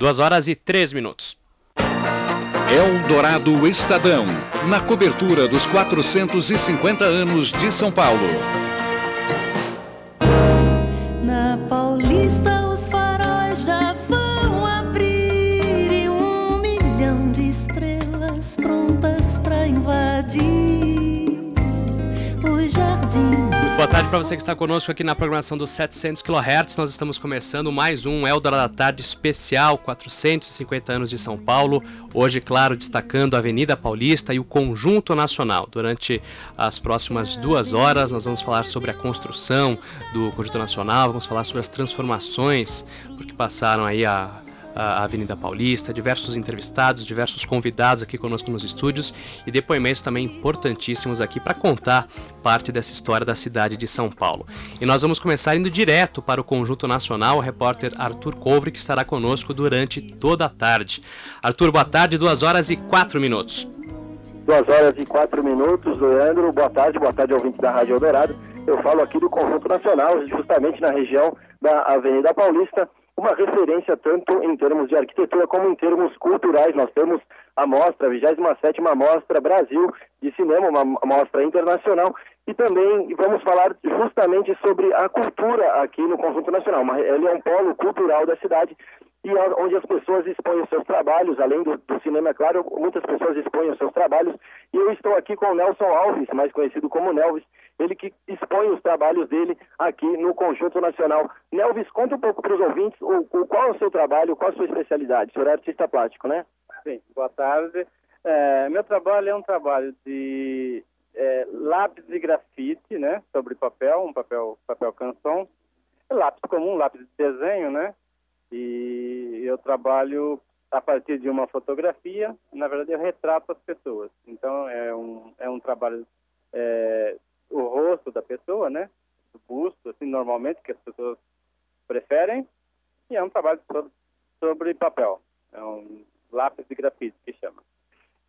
Duas horas e três minutos. Eldorado Estadão, na cobertura dos 450 anos de São Paulo. Na Boa tarde para você que está conosco aqui na programação dos 700 kHz. Nós estamos começando mais um Eldorado da Tarde especial, 450 anos de São Paulo. Hoje, claro, destacando a Avenida Paulista e o Conjunto Nacional. Durante as próximas duas horas, nós vamos falar sobre a construção do Conjunto Nacional, vamos falar sobre as transformações, porque passaram aí a a Avenida Paulista, diversos entrevistados, diversos convidados aqui conosco nos estúdios e depoimentos também importantíssimos aqui para contar parte dessa história da cidade de São Paulo. E nós vamos começar indo direto para o Conjunto Nacional, o repórter Arthur Couvre, que estará conosco durante toda a tarde. Arthur, boa tarde, duas horas e quatro minutos. Duas horas e quatro minutos, Leandro. Boa tarde, boa tarde, ouvinte da Rádio Eldorado. Eu falo aqui do Conjunto Nacional, justamente na região da Avenida Paulista uma referência tanto em termos de arquitetura como em termos culturais. Nós temos a mostra, a 27ª Mostra Brasil de Cinema, uma mostra internacional, e também vamos falar justamente sobre a cultura aqui no Conjunto Nacional. Ele é um polo cultural da cidade e onde as pessoas expõem os seus trabalhos, além do, do, cinema, é claro, muitas pessoas expõem os seus trabalhos. E eu estou aqui com o Nelson Alves, mais conhecido como Nelvis, ele que expõe os trabalhos dele aqui no Conjunto Nacional. Nelvis, conta um pouco para os ouvintes o, o, qual é o seu trabalho, qual a sua especialidade. O senhor é artista plástico, né? Sim, boa tarde. É, meu trabalho é um trabalho de é, lápis de grafite, né, sobre papel, um papel, papel canção, lápis comum, lápis de desenho, né, e eu trabalho a partir de uma fotografia, na verdade eu retrato as pessoas. Então é um, é um trabalho, é, o rosto da pessoa, né? O busto, assim, normalmente, que as pessoas preferem, e é um trabalho sobre, sobre papel. É um lápis de grafite que chama.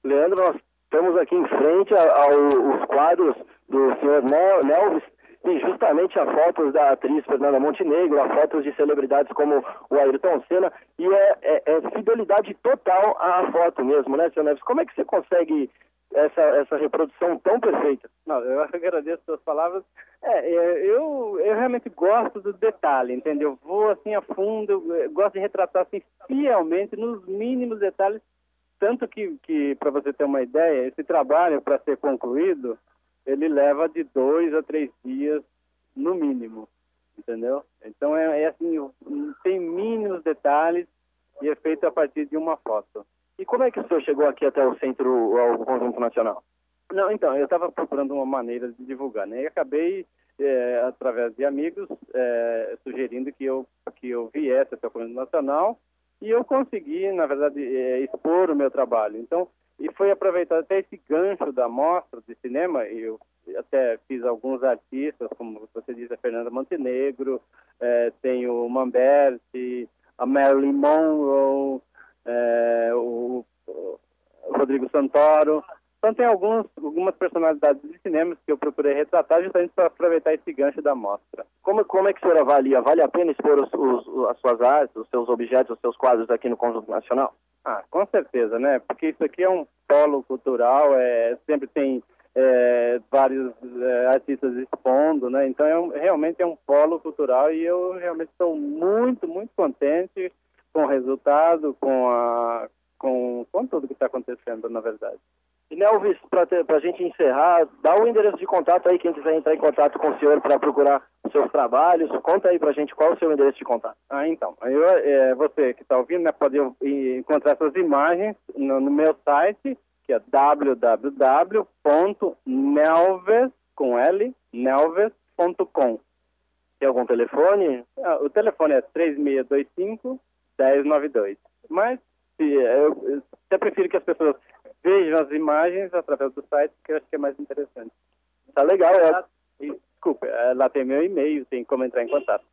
Leandro, nós estamos aqui em frente aos quadros do senhor Nelvis, tem justamente a fotos da atriz Fernanda Montenegro, a fotos de celebridades como o Ayrton Senna, e é, é, é fidelidade total à foto mesmo, né, senhor Neves? Como é que você consegue essa, essa reprodução tão perfeita? Não, eu agradeço suas palavras. É, é, eu, eu realmente gosto do detalhe, entendeu? Vou assim a fundo, gosto de retratar assim fielmente, nos mínimos detalhes, tanto que, que para você ter uma ideia, esse trabalho para ser concluído, ele leva de dois a três dias no mínimo, entendeu? Então é, é assim, tem mínimos detalhes e é feito a partir de uma foto. E como é que o senhor chegou aqui até o centro, ao Conjunto Nacional? Não, então, eu estava procurando uma maneira de divulgar, né? E acabei, é, através de amigos, é, sugerindo que eu, que eu viesse até o Conjunto Nacional e eu consegui, na verdade, é, expor o meu trabalho. Então, e foi aproveitado até esse gancho da mostra de cinema, eu até fiz alguns artistas, como você diz, a Fernanda Montenegro, é, tem o Mamberti, a Marilyn Monroe, é, o, o, Rodrigo Santoro. Então tem alguns, algumas personalidades de cinema que eu procurei retratar justamente para aproveitar esse gancho da mostra. Como, como é que o senhor avalia? Vale a pena expor os, os, as suas artes, os seus objetos, os seus quadros aqui no Conjunto Nacional? Ah, com certeza, né? Porque isso aqui é um polo cultural, é, sempre tem é, vários é, artistas expondo, né? Então é um, realmente é um polo cultural e eu realmente estou muito, muito contente com o resultado, com a com, com tudo que está acontecendo, na verdade. E Nelvis, para a gente encerrar, dá o endereço de contato aí, quem quiser entrar em contato com o senhor para procurar seus trabalhos, conta aí para a gente qual é o seu endereço de contato. Ah, então, eu, é, você que está ouvindo, né, pode encontrar essas imagens no, no meu site, que é www.nelves, com L. Tem algum telefone? Ah, o telefone é 3625 1092. Mas eu, até prefiro que as pessoas vejam as imagens através do site, que eu acho que é mais interessante. Tá legal, é. Desculpa, lá tem meu e-mail, tem como entrar em contato.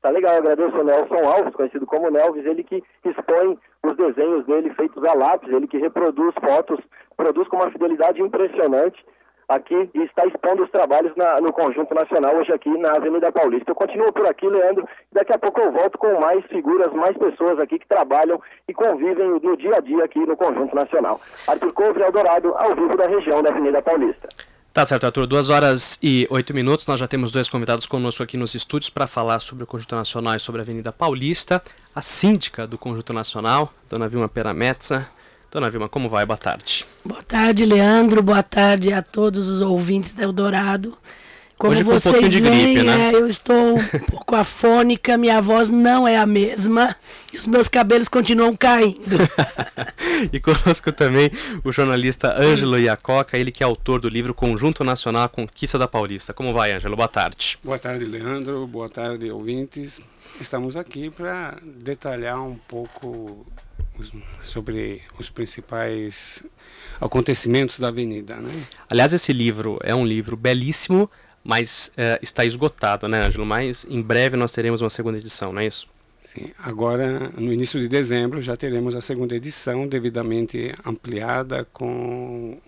Tá legal, agradeço ao Nelson Alves, conhecido como Nelvis, ele que expõe os desenhos dele feitos a lápis, ele que reproduz fotos, produz com uma fidelidade impressionante aqui e está expondo os trabalhos na, no Conjunto Nacional hoje aqui na Avenida Paulista. Eu continuo por aqui, Leandro, daqui a pouco eu volto com mais figuras, mais pessoas aqui que trabalham e convivem no dia a dia aqui no Conjunto Nacional. Arthur Couve, Eldorado, ao vivo da região da Avenida Paulista. Tá certo, Arthur. Duas horas e oito minutos. Nós já temos dois convidados conosco aqui nos estúdios para falar sobre o Conjunto Nacional e sobre a Avenida Paulista. A síndica do Conjunto Nacional, Dona Vilma Perametza. Dona Vilma, como vai? Boa tarde. Boa tarde, Leandro. Boa tarde a todos os ouvintes da Eldorado. Como Hoje com um vocês de veem, gripe, né? é, eu estou um pouco afônica, minha voz não é a mesma e os meus cabelos continuam caindo. e conosco também o jornalista Ângelo Iacoca, ele que é autor do livro Conjunto Nacional a Conquista da Paulista. Como vai, Ângelo? Boa tarde. Boa tarde, Leandro. Boa tarde, ouvintes. Estamos aqui para detalhar um pouco os- sobre os principais acontecimentos da Avenida, né? Aliás, esse livro é um livro belíssimo, mas eh, está esgotado, né, Ângelo? Mas em breve nós teremos uma segunda edição, não é isso? Sim, agora, no início de dezembro, já teremos a segunda edição devidamente ampliada com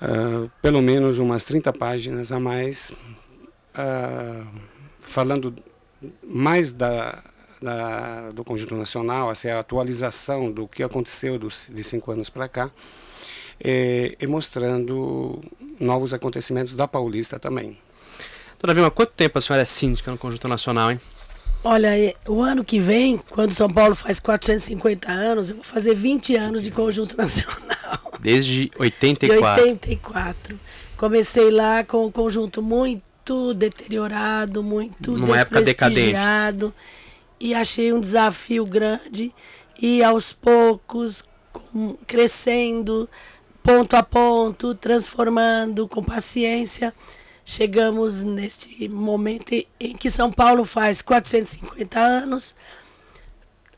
ah, pelo menos umas 30 páginas a mais, ah, falando mais da, da- do Conjunto Nacional, assim, a atualização do que aconteceu dos, de cinco anos para cá, eh, e mostrando novos acontecimentos da Paulista também. Dona Vilma, quanto tempo a senhora é síndica no Conjunto Nacional, hein? Olha, e- o ano que vem, quando São Paulo faz 450 anos, eu vou fazer 20 anos de Conjunto Nacional. Desde De 84. 84. Comecei lá com um conjunto muito deteriorado, muito Numa época decadente. E achei um desafio grande. E aos poucos, crescendo, ponto a ponto, transformando com paciência. Chegamos neste momento em que São Paulo faz 450 anos,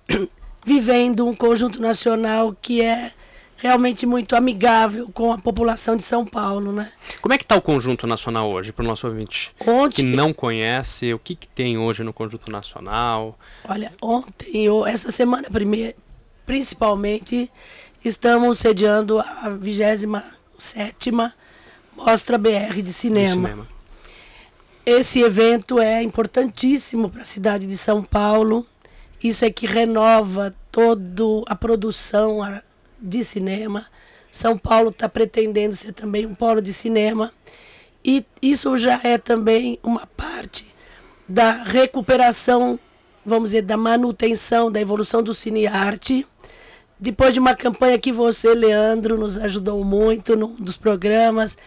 vivendo um conjunto nacional que é realmente muito amigável com a população de São Paulo, né? Como é que está o Conjunto Nacional hoje, para o nosso ouvinte? Que Ontem, não conhece, o que, que tem hoje no Conjunto Nacional? olha, ontem, eu, essa semana primeira, principalmente, estamos sediando a 27ª Mostra BR de de Cinema. cinema? Esse evento é importantíssimo para a cidade de São Paulo. Isso é que renova toda a produção de cinema. São Paulo está pretendendo ser também um polo de cinema. E isso já é também uma parte da recuperação, vamos dizer, da manutenção, da evolução do cinearte. Depois de uma campanha que você, Leandro, nos ajudou muito num dos programas,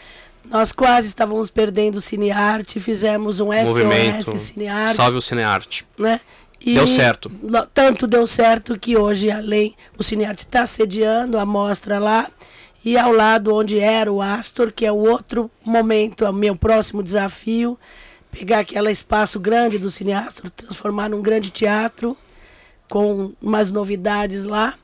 nós quase estávamos perdendo o cinearte, fizemos um Movimento. SOS cinearte, Salve o Cinearte. né? E Deu certo. Tanto deu certo que hoje, além, o Cinearte está sediando a mostra lá, e ao lado onde era o Astor, que é o outro momento, o meu próximo desafio, pegar aquele espaço grande do Cineastor, transformar num grande teatro, com umas novidades lá.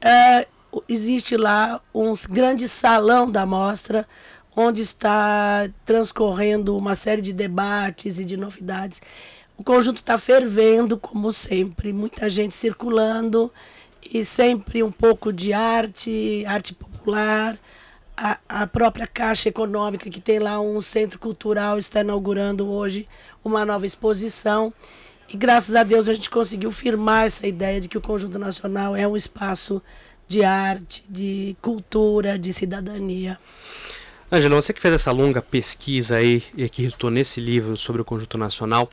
É, existe lá um grande salão da mostra, onde está transcorrendo uma série de debates e de novidades. O conjunto está fervendo, como sempre, muita gente circulando e sempre um pouco de arte, arte popular. A, a própria Caixa Econômica, que tem lá um centro cultural, está inaugurando hoje uma nova exposição. E graças a Deus a gente conseguiu firmar essa ideia de que o Conjunto Nacional é um espaço de arte, de cultura, de cidadania. Ângela, você que fez essa longa pesquisa aí e que resultou nesse livro sobre o Conjunto Nacional,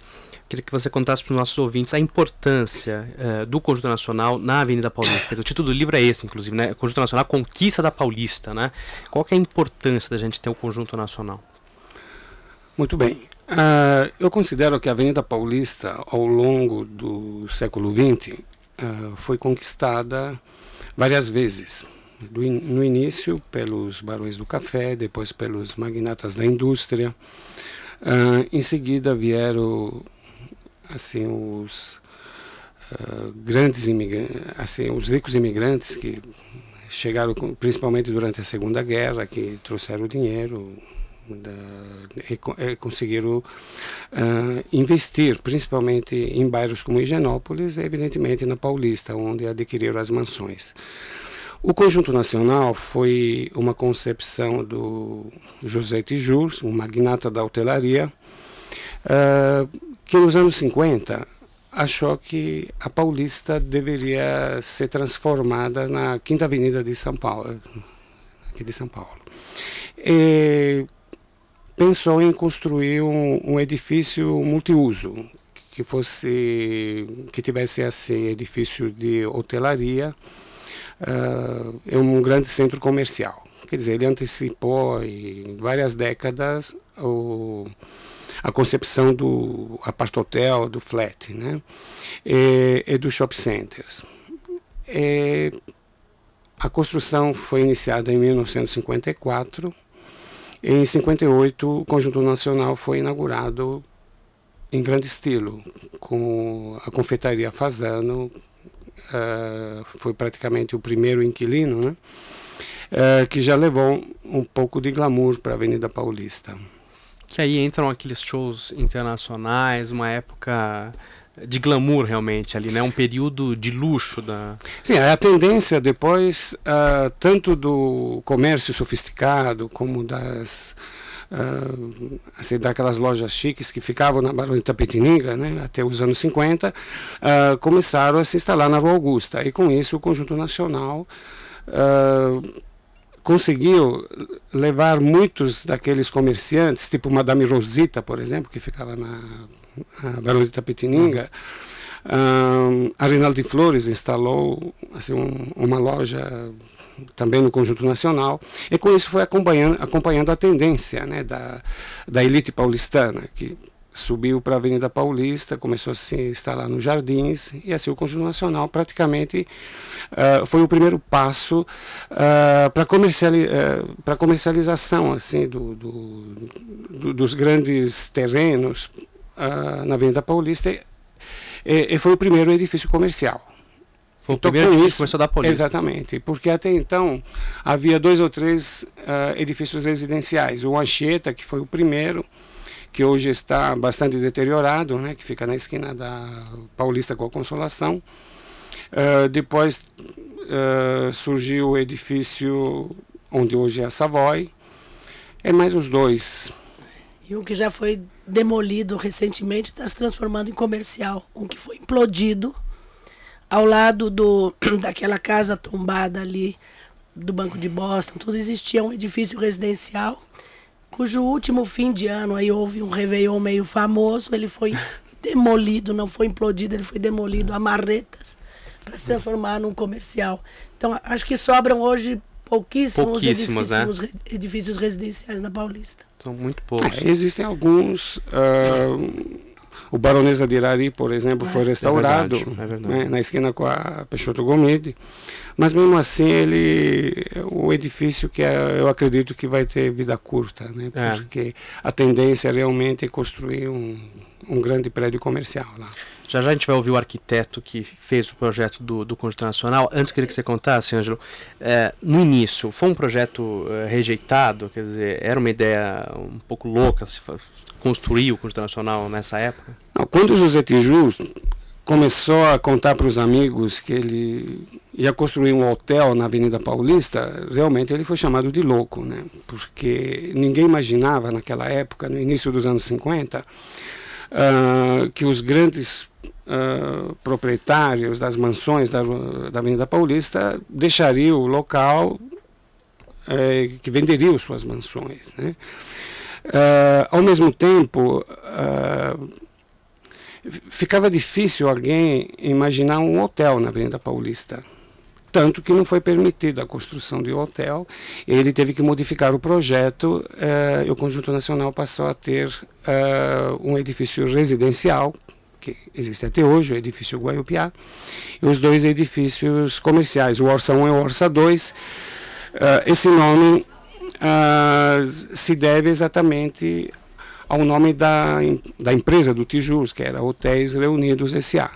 queria que você contasse para os nossos ouvintes a importância eh, do Conjunto Nacional na Avenida Paulista. O título do livro é esse, inclusive, né? Conjunto Nacional Conquista da Paulista, né? Qual é a importância da gente ter o Conjunto Nacional? Muito bem. Ah, eu considero que a Avenida Paulista, ao longo do século XX, ah, foi conquistada várias vezes. In- no início, pelos barões do café, depois pelos magnatas da indústria. Ah, em seguida vieram assim os ah, grandes imigrantes, assim os ricos imigrantes que chegaram principalmente durante a Segunda Guerra, que trouxeram dinheiro, da- e, e conseguiram ah, investir principalmente em bairros como Higienópolis e evidentemente na Paulista, onde adquiriram as mansões. O Conjunto Nacional foi uma concepção do José Tijus, um magnata da hotelaria, uh, que nos anos 50 achou que a Paulista deveria ser transformada na Quinta Avenida de São Paulo, aqui de São Paulo. E pensou em construir um, um edifício multiuso, que fosse que tivesse esse edifício de hotelaria uh, um grande centro comercial. Quer dizer, ele antecipou em várias décadas o, a concepção do apart-hotel, do flat, né? e, e dos shopping centers. E a construção foi iniciada em 1954. E em 58, o Conjunto Nacional foi inaugurado em grande estilo, com a confeitaria Fazano, uh, foi praticamente o primeiro inquilino, né? Uh, que já levou um pouco de glamour para a Avenida Paulista. Que aí entram aqueles shows internacionais, uma época de glamour realmente ali, né? Um período de luxo da. Sim, a tendência depois, uh, tanto do comércio sofisticado como das uh, assim, daquelas lojas chiques que ficavam na Barão de Tapetininga, né, até os anos 50, uh, ah, começaram a se instalar na Rua Augusta. E com isso o Conjunto Nacional uh, conseguiu levar muitos daqueles comerciantes, tipo Madame Rosita, por exemplo, que ficava na, na Barão de Tapetininga, um, a Rinaldi Flores instalou assim, um, uma loja também no conjunto nacional, e com isso foi acompanhando, acompanhando a tendência né, da, da elite paulistana, que subiu para a Avenida Paulista, começou a se instalar nos jardins, e assim o Conjunto Nacional praticamente uh, foi o primeiro passo uh, para comerciali uh, comercialização assim, do, do, do, dos grandes terrenos na Avenida Paulista, e, e foi o primeiro edifício comercial. Foi o então, primeiro edifício começou da polícia. Exatamente, porque até então havia dois ou três edifícios residenciais. O Anchieta, que foi o primeiro, que hoje está bastante deteriorado, né, que fica na esquina da Paulista com a Consolação. Uh, depois uh, surgiu o edifício onde hoje é a Savoy. É mais os dois. E um que já foi demolido recentemente está se transformando em comercial. Um que foi implodido ao lado do, daquela casa tombada ali do Banco de Boston, tudo existia um edifício residencial, cujo último fim de ano aí houve um Réveillon meio famoso, ele foi demolido, não foi implodido, ele foi demolido a marretas para se transformar num comercial. Então acho que sobram hoje pouquíssimos, pouquíssimos né? edifícios, né? edifícios residenciais na Paulista. São muito poucos. É, existem alguns. Uh, o Baronesa de Irari, por exemplo, foi é restaurado é verdade, é verdade. Né, na esquina com a Peixoto Gomide. Mas mesmo assim, ele, o edifício que é, eu acredito que vai ter vida curta, né? Porque a tendência realmente é construir um, um grande prédio comercial lá. Já já a gente vai ouvir o arquiteto que fez o projeto do, do Conjunto Nacional. Antes, queria que você contasse, Ângelo, é, no início, foi um projeto é, rejeitado? Quer dizer, era uma ideia um pouco louca se construir o Conjunto Nacional nessa época? Não, quando o José Tijus começou a contar para os amigos que ele ia construir um hotel na Avenida Paulista, realmente ele foi chamado de louco, né? Porque ninguém imaginava naquela época, no início dos anos 50, uh, ah, que os grandes uh, proprietários das mansões da, da Avenida Paulista deixariam o local uh, que venderiam suas mansões, né? Uh, ao mesmo tempo, uh, ficava difícil alguém imaginar um hotel na Avenida Paulista. Tanto que não foi permitida a construção de um hotel. Ele teve que modificar o projeto uh, e o Conjunto Nacional passou a ter um edifício residencial, que existe até hoje, o edifício Guaiupiá, e os dois edifícios comerciais, o Orça 1 e o Orça 2. esse nome uh, se deve exatamente ao nome da, da empresa do Tijus, que era Hotéis Reunidos S.A.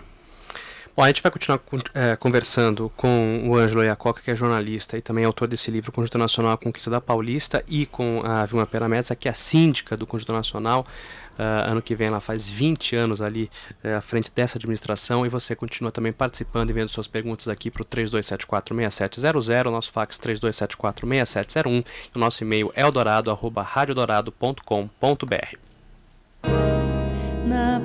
Bom, a gente vai continuar é, conversando com o Ângelo Iacoca, que é jornalista e também autor desse livro, Conjunto Nacional, a Conquista da Paulista, e com a Vilma Peramedes, que é a síndica do Conjunto Nacional, Uh, ano que vem ela faz 20 anos ali uh, à frente dessa administração e você continua também participando e vendo suas perguntas aqui para o 32746700, nosso fax 32746701 e o nosso e-mail eldorado@radiodorado.com.br. Na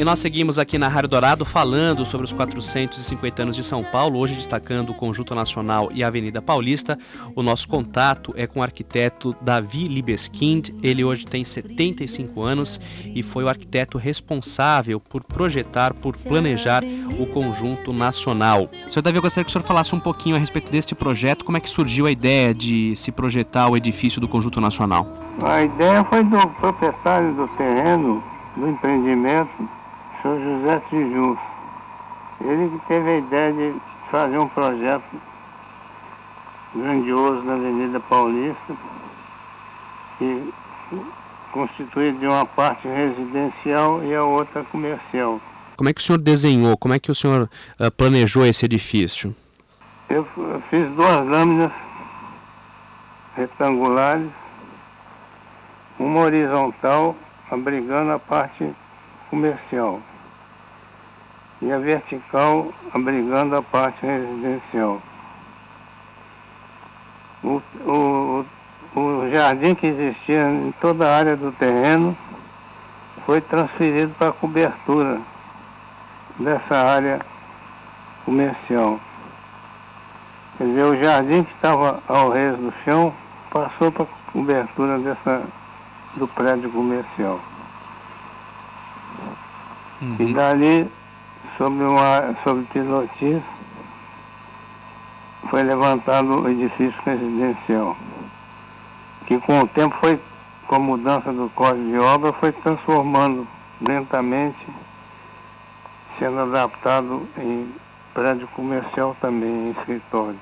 E nós seguimos aqui na Rádio Dourado falando sobre os 450 anos de São Paulo, hoje destacando o Conjunto Nacional e a Avenida Paulista. O nosso contato é com o arquiteto Davi Libeskind. Ele hoje tem 75 anos e foi o arquiteto responsável por projetar, por planejar o Conjunto Nacional. Senhor Davi, eu gostaria que o senhor falasse um pouquinho a respeito deste projeto, como é que surgiu a ideia de se projetar o edifício do Conjunto Nacional? A ideia foi do proprietário do terreno, do empreendimento, Sr. José Tijus. Ele que teve a ideia de fazer um projeto grandioso na Avenida Paulista, que constituído de uma parte residencial e a outra comercial. Como é que o senhor desenhou, como é que o senhor uh, planejou esse edifício? Eu, eu fiz duas lâminas retangulares, uma horizontal abrigando a parte comercial e a vertical abrigando a parte residencial. O, o, o jardim que existia em toda a área do terreno foi transferido para a cobertura dessa área comercial. Quer dizer, o jardim que estava ao resto do chão passou para a cobertura dessa, do prédio comercial. Uhum. E dali sobre, uma, sobre pilotis foi levantado o edifício residencial, que com o tempo foi, com a mudança do código de obra, foi transformando lentamente, sendo adaptado em prédio comercial também, em escritórios.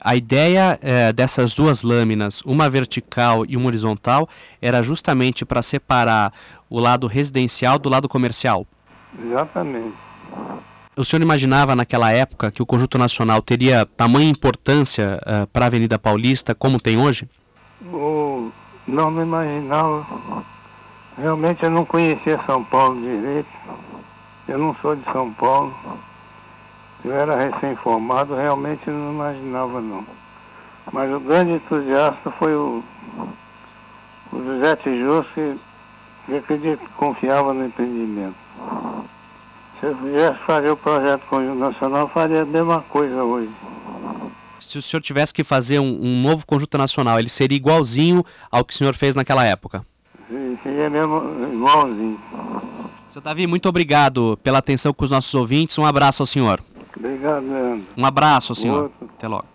A ideia é, dessas duas lâminas, uma vertical e uma horizontal, era justamente para separar o lado residencial do lado comercial. Exatamente. O senhor imaginava naquela época que o Conjunto Nacional teria tamanha importância uh, para a Avenida Paulista como tem hoje? Não, não imaginava. Realmente eu não conhecia São Paulo direito. Eu não sou de São Paulo. Eu era recém-formado, realmente não imaginava não. Mas o grande entusiasta foi o, o José Tijus, que, que acredito confiava no empreendimento. Se eu viesse fazer o projeto Conjunto Nacional, eu faria a mesma coisa hoje. Se o senhor tivesse que fazer um, um novo Conjunto Nacional, ele seria igualzinho ao que o senhor fez naquela época? Sim, seria mesmo igualzinho. Seu Davi, muito obrigado pela atenção com os nossos ouvintes. Um abraço ao senhor. Obrigado, Leandro. Um abraço ao senhor. Outro. Até logo.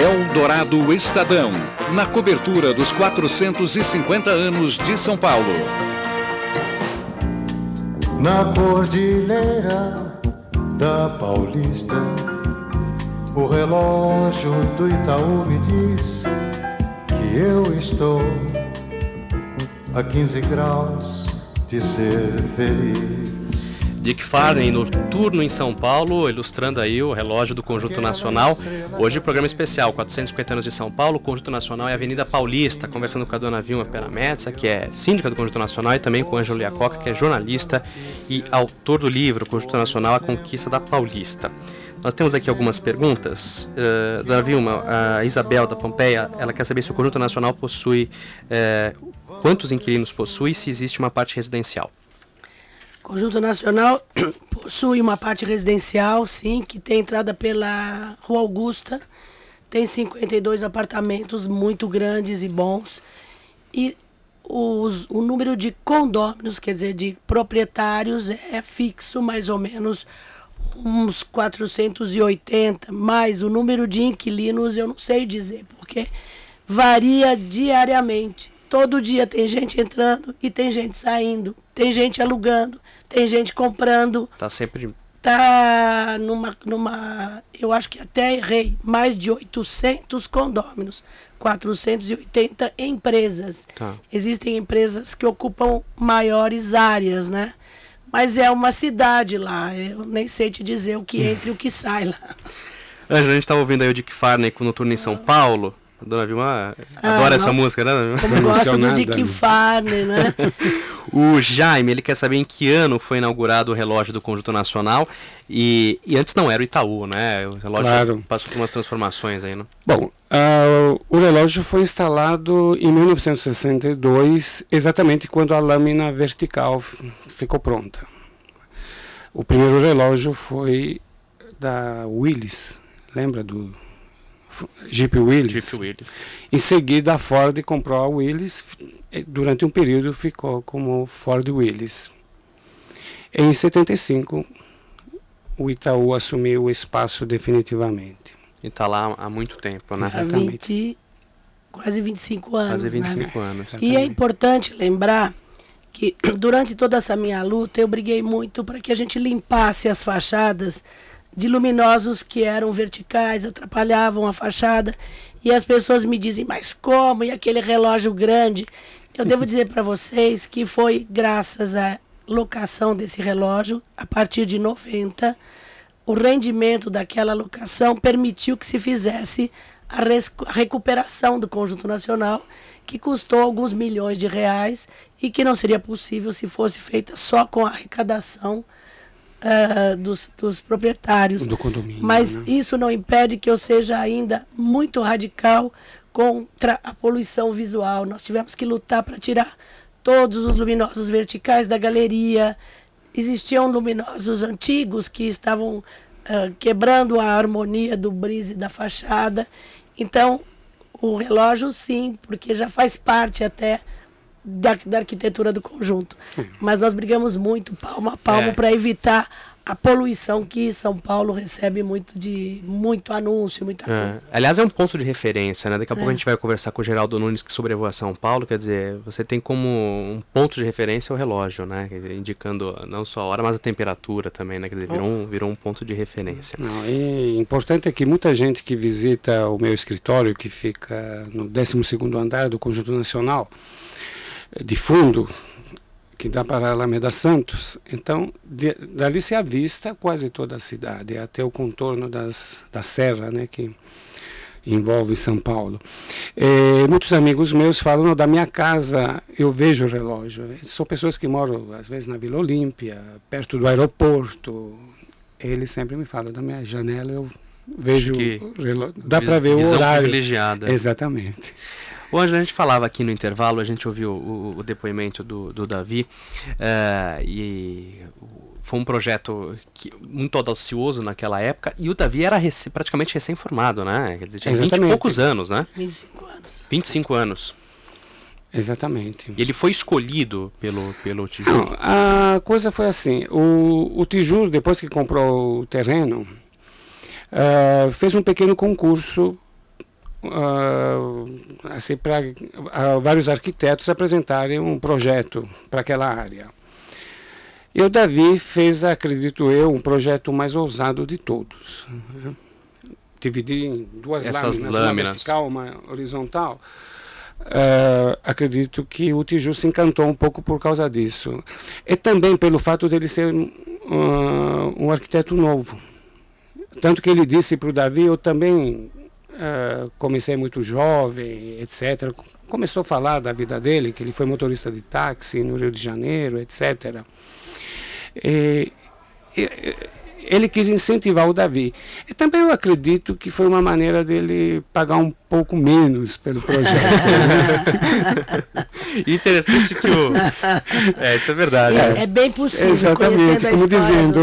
Eldorado Estadão, na cobertura dos 450 anos de São Paulo na cordilheira da Paulista. O relógio do Itaú me diz que eu estou a 15 graus de ser feliz. Dick Farney, noturno em São Paulo, ilustrando aí o relógio do Conjunto Nacional. Hoje, programa especial, 450 anos de São Paulo, Conjunto Nacional e Avenida Paulista, conversando com a dona Vilma Perametsa, que é síndica do Conjunto Nacional, e também com o Ângelo Liacoca, que é jornalista e autor do livro Conjunto Nacional, A Conquista da Paulista. Nós temos aqui algumas perguntas. Uh, dona Vilma, a Isabel da Pompeia, ela quer saber se o Conjunto Nacional possui, uh, quantos inquilinos possui e se existe uma parte residencial. Conjunto Nacional possui uma parte residencial, sim, que tem entrada pela Rua Augusta. Tem 52 apartamentos muito grandes e bons. E os, o número de condôminos, quer dizer, de proprietários, é fixo, mais ou menos uns 480. Mas o número de inquilinos eu não sei dizer, porque varia diariamente. Todo dia tem gente entrando e tem gente saindo, tem gente alugando, tem gente comprando. Tá sempre. Tá numa, numa. Eu acho que até errei. Mais de 800 condôminos. 480 empresas. Tá. Existem empresas que ocupam maiores áreas, né? mas é uma cidade lá. Eu nem sei te dizer o que entra e o que sai lá. Ângela, a gente estava ouvindo aí o Dick Farney com o Noturno em São Paulo. A dona Vilma Ah, adora não. essa música, né? Como gosto do Dick né? Farney, né? O Jaime, ele quer saber em que ano foi inaugurado o relógio do Conjunto Nacional. E, e antes não era o Itaú, né? O relógio Claro. passou por umas transformações aí, né? Bom, ah, o relógio foi instalado em 1962, exatamente quando a lâmina vertical ficou pronta. O primeiro relógio foi da Willis, lembra do Jeep Willis? Jeep Willis. Em seguida, a Ford comprou a Willis. e Durante um período ficou como Ford Willis. Em 75, o Itaú assumiu o espaço definitivamente. E tá lá há muito tempo, né? Exatamente. 20, quase 25 anos. Quase né? 25 anos. E é Exatamente. importante lembrar que durante toda essa minha luta eu briguei muito para que a gente limpasse as fachadas de luminosos que eram verticais, atrapalhavam a fachada. E as pessoas me dizem, mas como? E aquele relógio grande? Eu devo dizer para vocês que foi graças à locação desse relógio, a partir de 90, o rendimento daquela locação permitiu que se fizesse a, a recuperação do conjunto nacional, que custou alguns milhões de reais e que não seria possível se fosse feita só com a arrecadação ah, dos, dos proprietários. Do condomínio. Mas né? isso não impede que eu seja ainda muito radical contra a poluição visual. Nós tivemos que lutar para tirar todos os luminosos verticais da galeria. Existiam luminosos antigos que estavam ah, quebrando a harmonia do brise da fachada. Então, o relógio, sim, porque já faz parte até da, da arquitetura do conjunto. Mas nós brigamos muito, palmo a palmo, É. para evitar a poluição que São Paulo recebe muito de muito anúncio, muita É. coisa. Aliás, é um ponto de referência, né? Daqui a pouco É. a gente vai conversar com o Geraldo Nunes que sobrevoa São Paulo. Quer dizer, você tem como um ponto de referência o relógio, né? Indicando não só a hora, mas a temperatura também, né? Quer dizer, virou um, virou um ponto de referência. Não, e importante é que muita gente que visita o meu escritório, que fica no 12º andar do Conjunto Nacional, de fundo, que dá para a Alameda Santos, então de- dali se avista quase toda a cidade, até o contorno das, da serra, né, que envolve São Paulo. Eh, muitos amigos meus falam, "Não, da minha casa eu vejo o relógio. São pessoas que moram, às vezes, na Vila Olímpia, perto do aeroporto, ele sempre me fala, da minha janela eu vejo Que o relógio. Dá para ver o horário. privilegiada. Exatamente. Hoje a gente falava aqui no intervalo, a gente ouviu o, o depoimento do, do Davi eh, e foi um projeto que, muito audacioso naquela época e o Davi era rece- praticamente recém-formado, né? Quer dizer, tinha 20 e poucos anos, né? 25 anos. 25 anos. Exatamente. E ele foi escolhido pelo, pelo. Não, a coisa foi assim, o, o Tijus, depois que comprou o terreno, ah, fez um pequeno concurso ah, assim, para vários arquitetos apresentarem um projeto para aquela área. E o Davi fez, acredito eu, um projeto mais ousado de todos. né? Dividir em duas Essas lâminas, lâminas. uma vertical, uma horizontal. Ah, acredito que o Tiju se encantou um pouco por causa disso. E também pelo fato dele ser ah, um arquiteto novo. Tanto que ele disse para o Davi, eu também ah, comecei muito jovem, etc. Começou a falar da vida dele, que ele foi motorista de táxi no Rio de Janeiro, etc. E- ele quis incentivar o Davi. E também eu acredito que foi uma maneira dele pagar um pouco menos pelo projeto. interessante que o. É, isso é verdade. É, é bem possível, Exatamente, como dizendo,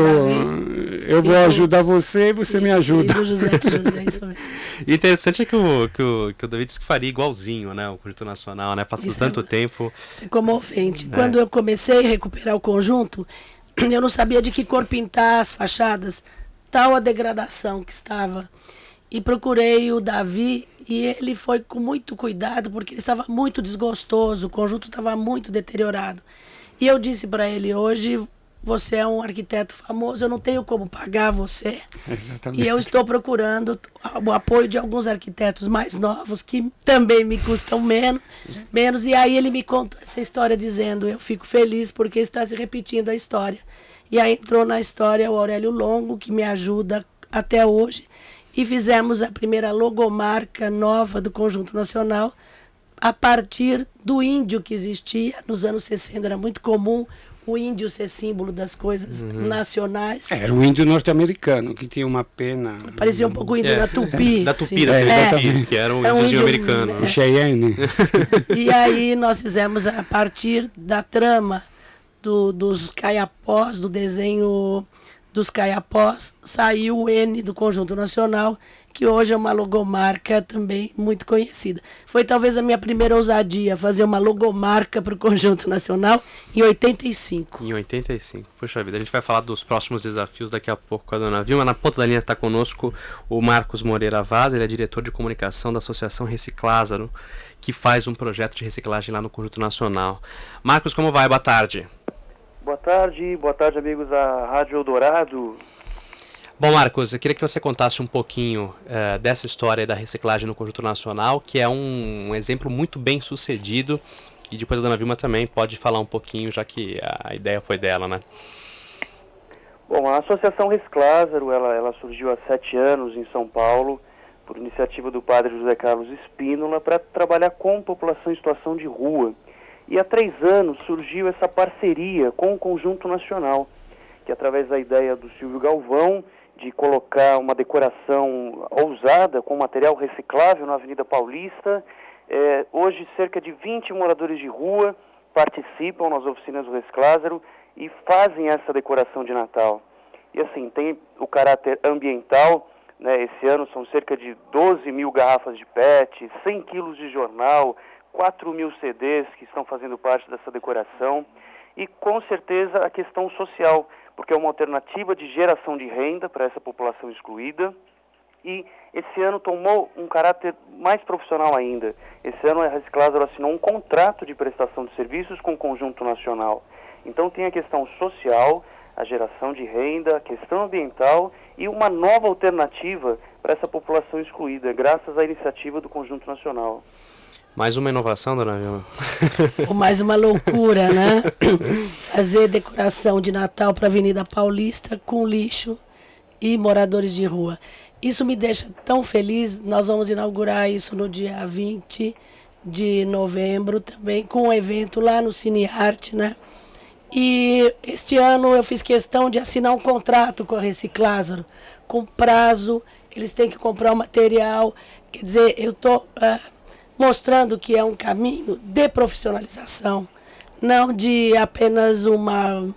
eu vou e do- ajudar você e você me e- ajuda. E José Tijus, é isso mesmo. Interessante é que o, que o, que o David disse que faria igualzinho, né? O Conjunto Nacional, né? Passando Isso é tanto tempo. Isso é comovente. É. Quando eu comecei a recuperar o conjunto, eu não sabia de que cor pintar as fachadas, tal a degradação que estava. E procurei o Davi e ele foi com muito cuidado, porque ele estava muito desgostoso, o conjunto estava muito deteriorado. E eu disse para ele: hoje você é um arquiteto famoso, eu não tenho como pagar você. Exatamente. E eu estou procurando o apoio de alguns arquitetos mais novos, que também me custam menos. menos. E aí ele me contou essa história dizendo, eu fico feliz porque está se repetindo a história. E aí entrou na história o Aurélio Longo, que me ajuda até hoje. E fizemos a primeira logomarca nova do Conjunto Nacional, a partir do índio que existia nos anos 60. Era muito comum o índio ser símbolo das coisas Uhum. nacionais. Era um índio norte-americano que tinha uma pena. Parecia um pouco o índio É, da Tupi. Da. Tupi, da É, Tupi, exatamente. que era um É um índio americano. né? O Cheyenne. E aí nós fizemos a partir da trama do- dos caiapós, do desenho dos caiapós, saiu o N do Conjunto Nacional, que hoje é uma logomarca também muito conhecida. Foi talvez a minha primeira ousadia, fazer uma logomarca para o Conjunto Nacional em 85. Em 85. Puxa vida, a gente vai falar dos próximos desafios daqui a pouco com a dona Vilma. Na ponta da linha está conosco o Marcos Moreira Vaz, ele é diretor de comunicação da Associação Reciclázaro, que faz um projeto de reciclagem lá no Conjunto Nacional. Marcos, como vai? Boa tarde. Boa tarde, boa tarde amigos da Rádio Eldorado. Bom, Marcos, eu queria que você contasse um pouquinho eh, dessa história da reciclagem no Conjunto Nacional, que é um, um exemplo muito bem sucedido. E depois a dona Vilma também pode falar um pouquinho, já que a ideia foi dela, né? Bom, a Associação Reciclázaro, ela, ela surgiu há sete anos em São Paulo, por iniciativa do padre José Carlos Espínola, para trabalhar com população em situação de rua. E há três anos surgiu essa parceria com o Conjunto Nacional, que através da ideia do Silvio Galvão, de colocar uma decoração ousada com material reciclável na Avenida Paulista, eh, hoje cerca de 20 moradores de rua participam nas oficinas do Reciclázaro e fazem essa decoração de Natal. E assim, tem o caráter ambiental, né? esse ano são cerca de 12 mil garrafas de PET, 100 quilos de jornal, 4 mil CDs que estão fazendo parte dessa decoração e com certeza a questão social, porque é uma alternativa de geração de renda para essa população excluída e esse ano tomou um caráter mais profissional ainda. Esse ano a Reciclázaro assinou um contrato de prestação de serviços com o Conjunto Nacional. Então tem a questão social, a geração de renda, a questão ambiental e uma nova alternativa para essa população excluída, graças à iniciativa do Conjunto Nacional. Mais uma inovação, dona Vilma? Ou mais uma loucura, né? Fazer decoração de Natal para a Avenida Paulista com lixo e moradores de rua. Isso me deixa tão feliz. Nós vamos inaugurar isso no dia 20 de novembro também, com um evento lá no Cine Arte, né? E este ano eu fiz questão de assinar um contrato com a Reciclázaro, com prazo, eles têm que comprar o material. Quer dizer, eu estou mostrando que é um caminho de profissionalização, não de apenas uma,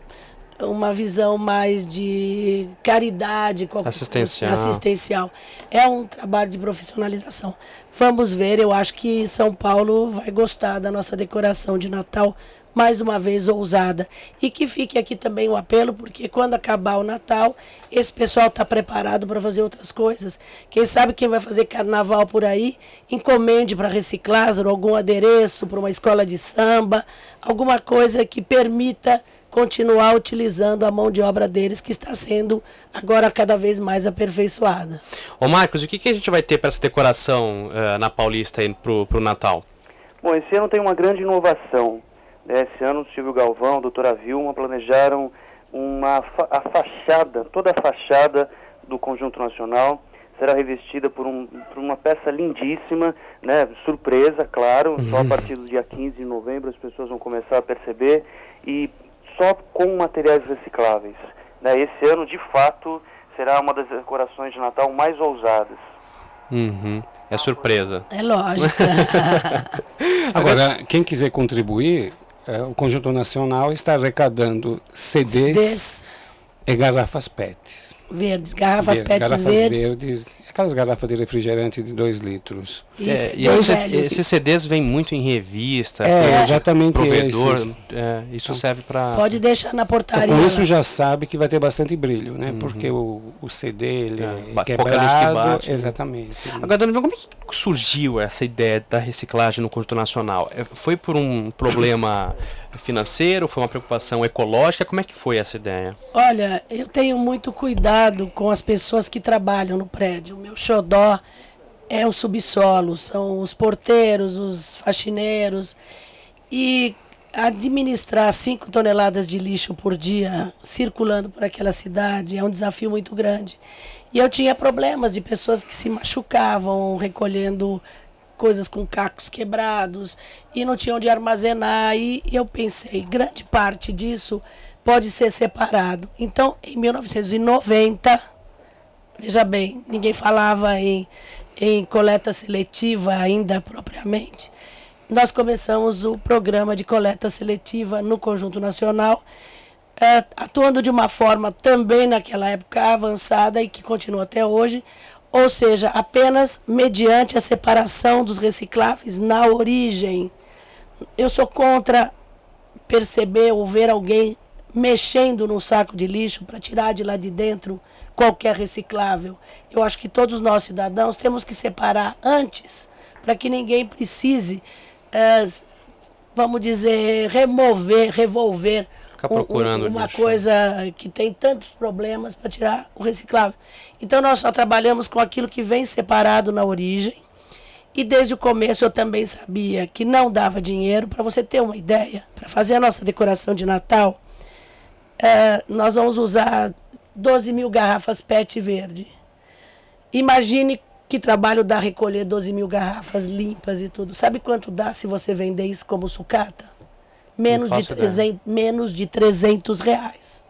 uma visão mais de caridade, Assistencial. assistencial. É um trabalho de profissionalização. Vamos ver, eu acho que São Paulo vai gostar da nossa decoração de Natal mais uma vez ousada. E que fique aqui também o apelo, porque quando acabar o Natal, esse pessoal está preparado para fazer outras coisas. Quem sabe quem vai fazer carnaval por aí, encomende para Reciclázaro algum adereço para uma escola de samba, alguma coisa que permita continuar utilizando a mão de obra deles, que está sendo agora cada vez mais aperfeiçoada. Ô Marcos, o que, que a gente vai ter para essa decoração eh, na Paulista pro, pro Natal? Bom, esse ano tem uma grande inovação. Né? Esse ano o Silvio Galvão, a doutora Vilma planejaram uma fa a fachada, toda a fachada do Conjunto Nacional será revestida por, um, por uma peça lindíssima, né? surpresa, claro, só a partir do dia 15 de novembro as pessoas vão começar a perceber, e só com materiais recicláveis. Né? Esse ano, de fato, será uma das decorações de Natal mais ousadas. Uhum. É surpresa. É lógico. Agora, quem quiser contribuir, eh, o Conjunto Nacional está arrecadando CDs Des e garrafas PET. verdes, garrafas Ver- PET garrafas verdes. verdes. Aquelas garrafas de refrigerante de 2 litros. Isso, é, e esse, esses CDs vêm muito em revista. É, exatamente provedor, é, isso então, serve para... Pode deixar na portaria. Então, com isso já sabe que vai ter bastante brilho, né? Uhum. Porque o, o CD ele é, é quebrado. Bate, né? exatamente. Né? Agora, Dona como é que surgiu essa ideia da reciclagem no conjunto nacional? É, foi por um problema financeiro? Foi uma preocupação ecológica? Como é que foi essa ideia? Olha, eu tenho muito cuidado com as pessoas que trabalham no prédio. Meu xodó é o subsolo, são os porteiros, os faxineiros. E administrar 5 toneladas de lixo por dia circulando por aquela cidade é um desafio muito grande. E eu tinha problemas de pessoas que se machucavam recolhendo coisas com cacos quebrados e não tinham onde armazenar. E eu pensei, grande parte disso pode ser separado. Então, em 1990, veja bem, ninguém falava em, em coleta seletiva ainda propriamente. Nós começamos o programa de coleta seletiva no Conjunto Nacional, é, atuando de uma forma também naquela época avançada e que continua até hoje, ou seja, apenas mediante a separação dos recicláveis na origem. Eu sou contra perceber ou ver alguém mexendo no saco de lixo para tirar de lá de dentro qualquer reciclável. Eu acho que todos nós cidadãos temos que separar antes para que ninguém precise, é, vamos dizer, remover, revolver Ficar procurando um, uma lixo. coisa que tem tantos problemas para tirar o reciclável. Então nós só trabalhamos com aquilo que vem separado na origem. E desde o começo eu também sabia que não dava dinheiro. Para você ter uma ideia, para fazer a nossa decoração de Natal, é, nós vamos usar 12 mil garrafas PET verde. Imagine que trabalho dá recolher 12 mil garrafas limpas e tudo. Sabe quanto dá se você vender isso como sucata? menos de, 300, menos de 300 reais.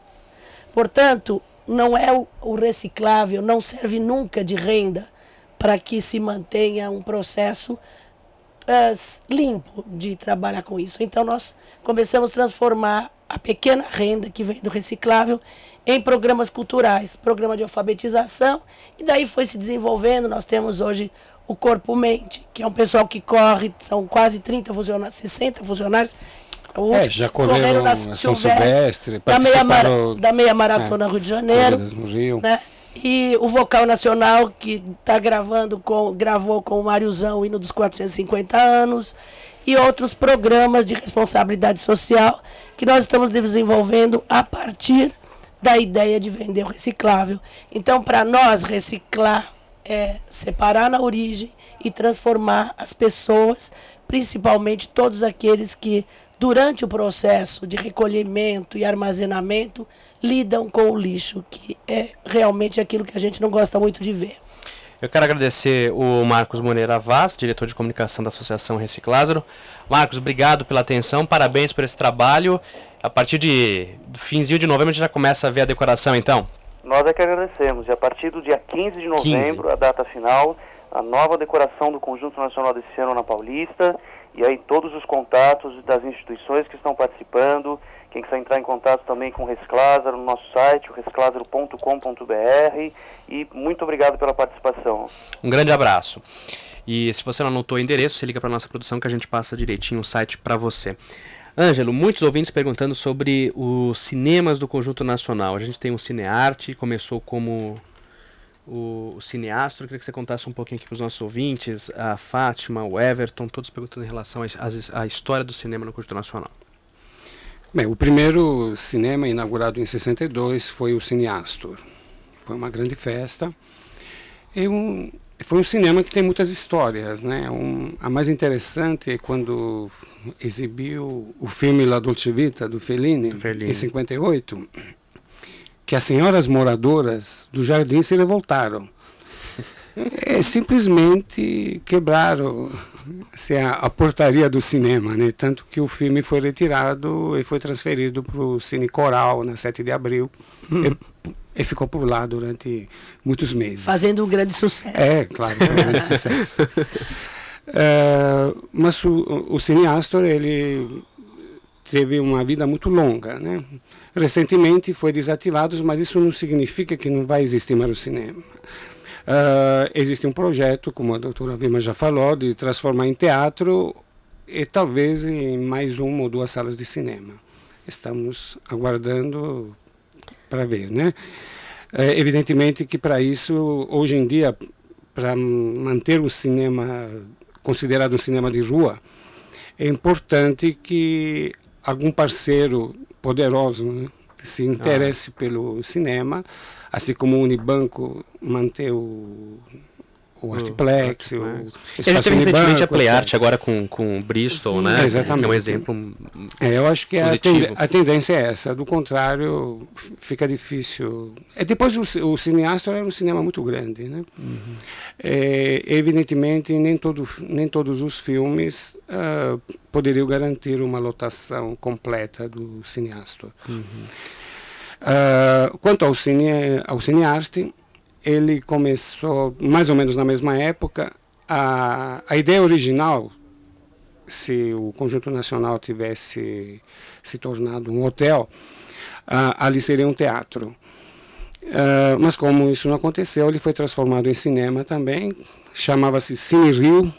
Portanto, não é o, o reciclável, não serve nunca de renda para que se mantenha um processo uh, limpo de trabalhar com isso. Então, nós começamos a transformar a pequena renda que vem do reciclável em programas culturais, programa de alfabetização, e daí foi se desenvolvendo. Nós temos hoje o Corpo Mente, que é um pessoal que corre, são quase 30 funcionários, 60 funcionários é, já correram, na São Silvestre, da meia, mara, da meia maratona é, Rio de Janeiro. Rio. Né? E o Vocal Nacional, que está gravando com, gravou com o Mariozão o hino dos 450 anos, e outros programas de responsabilidade social que nós estamos desenvolvendo a partir da ideia de vender o reciclável. Então, para nós, reciclar é separar na origem e transformar as pessoas, principalmente todos aqueles que durante o processo de recolhimento e armazenamento, lidam com o lixo, que é realmente aquilo que a gente não gosta muito de ver. Eu quero agradecer o Marcos Moreira Vaz, diretor de comunicação da Associação Reciclázaro. Marcos, obrigado pela atenção, parabéns por esse trabalho. A partir de finzinho de novembro a gente já começa a ver a decoração, então? Nós é que agradecemos. E a partir do dia 15 de novembro, 15. a data final, a nova decoração do Conjunto Nacional desse ano na Paulista e aí todos os contatos das instituições que estão participando, quem quiser entrar em contato também com o Resclázaro no nosso site, o resclázaro.com.br e muito obrigado pela participação. Um grande abraço. E se você não anotou o endereço, você liga para nossa produção que a gente passa direitinho o site para você. Ângelo, muitos ouvintes perguntando sobre os cinemas do Conjunto Nacional. A gente tem o Cinearte, começou como o, o cineasta. Eu queria que você contasse um pouquinho aqui para os nossos ouvintes, a Fátima, o Everton, todos perguntando em relação à história do cinema no Curso Nacional. Bem, o primeiro cinema inaugurado em 62 foi o Cine Astor. Foi uma grande festa. E um, foi um cinema que tem muitas histórias, né? Um, a mais interessante é quando exibiu o filme La Dolce Vita do Fellini, do Fellini. em 58 que as senhoras moradoras do jardim se revoltaram. É, simplesmente quebraram assim, a, a, portaria do cinema, né? tanto que o filme foi retirado e foi transferido para o Cine Coral na 7 de abril hum. E, ficou por lá durante muitos meses. Fazendo um grande sucesso. É, claro, um grande sucesso. É, mas o, o cineasta, ele teve uma vida muito longa, né? Recentemente foi desativado, mas isso não significa que não vai existir mais o cinema. Uh, existe um projeto, como a doutora Vilma já falou, de transformar em teatro e talvez em mais uma ou duas salas de cinema. Estamos aguardando para ver, né? É, evidentemente que para isso, hoje em dia, para manter o cinema considerado um cinema de rua, é importante que algum parceiro poderoso né, se interesse ah. pelo cinema, assim como o Unibanco manter o o Artiplex, o, o Espaço A gente teve recentemente a Play Art agora com, com o Bristol, Sim, né? Exatamente. Que é um exemplo é, Eu acho que a, tend a, tendência é essa. Do contrário, fica difícil. É, depois o, o cineasta era um cinema muito grande, né? Uhum. É, evidentemente, nem, todo, nem todos os filmes uh, poderiam garantir uma lotação completa do cineasta. Uhum. Uh, quanto ao, cine, ao cinearte, ele começou mais ou menos na mesma época. A, a ideia original, se o Conjunto Nacional tivesse se tornado um hotel, uh, ali seria um teatro. Uh, mas como isso não aconteceu, ele foi transformado em cinema também. Chamava-se Cine Rio,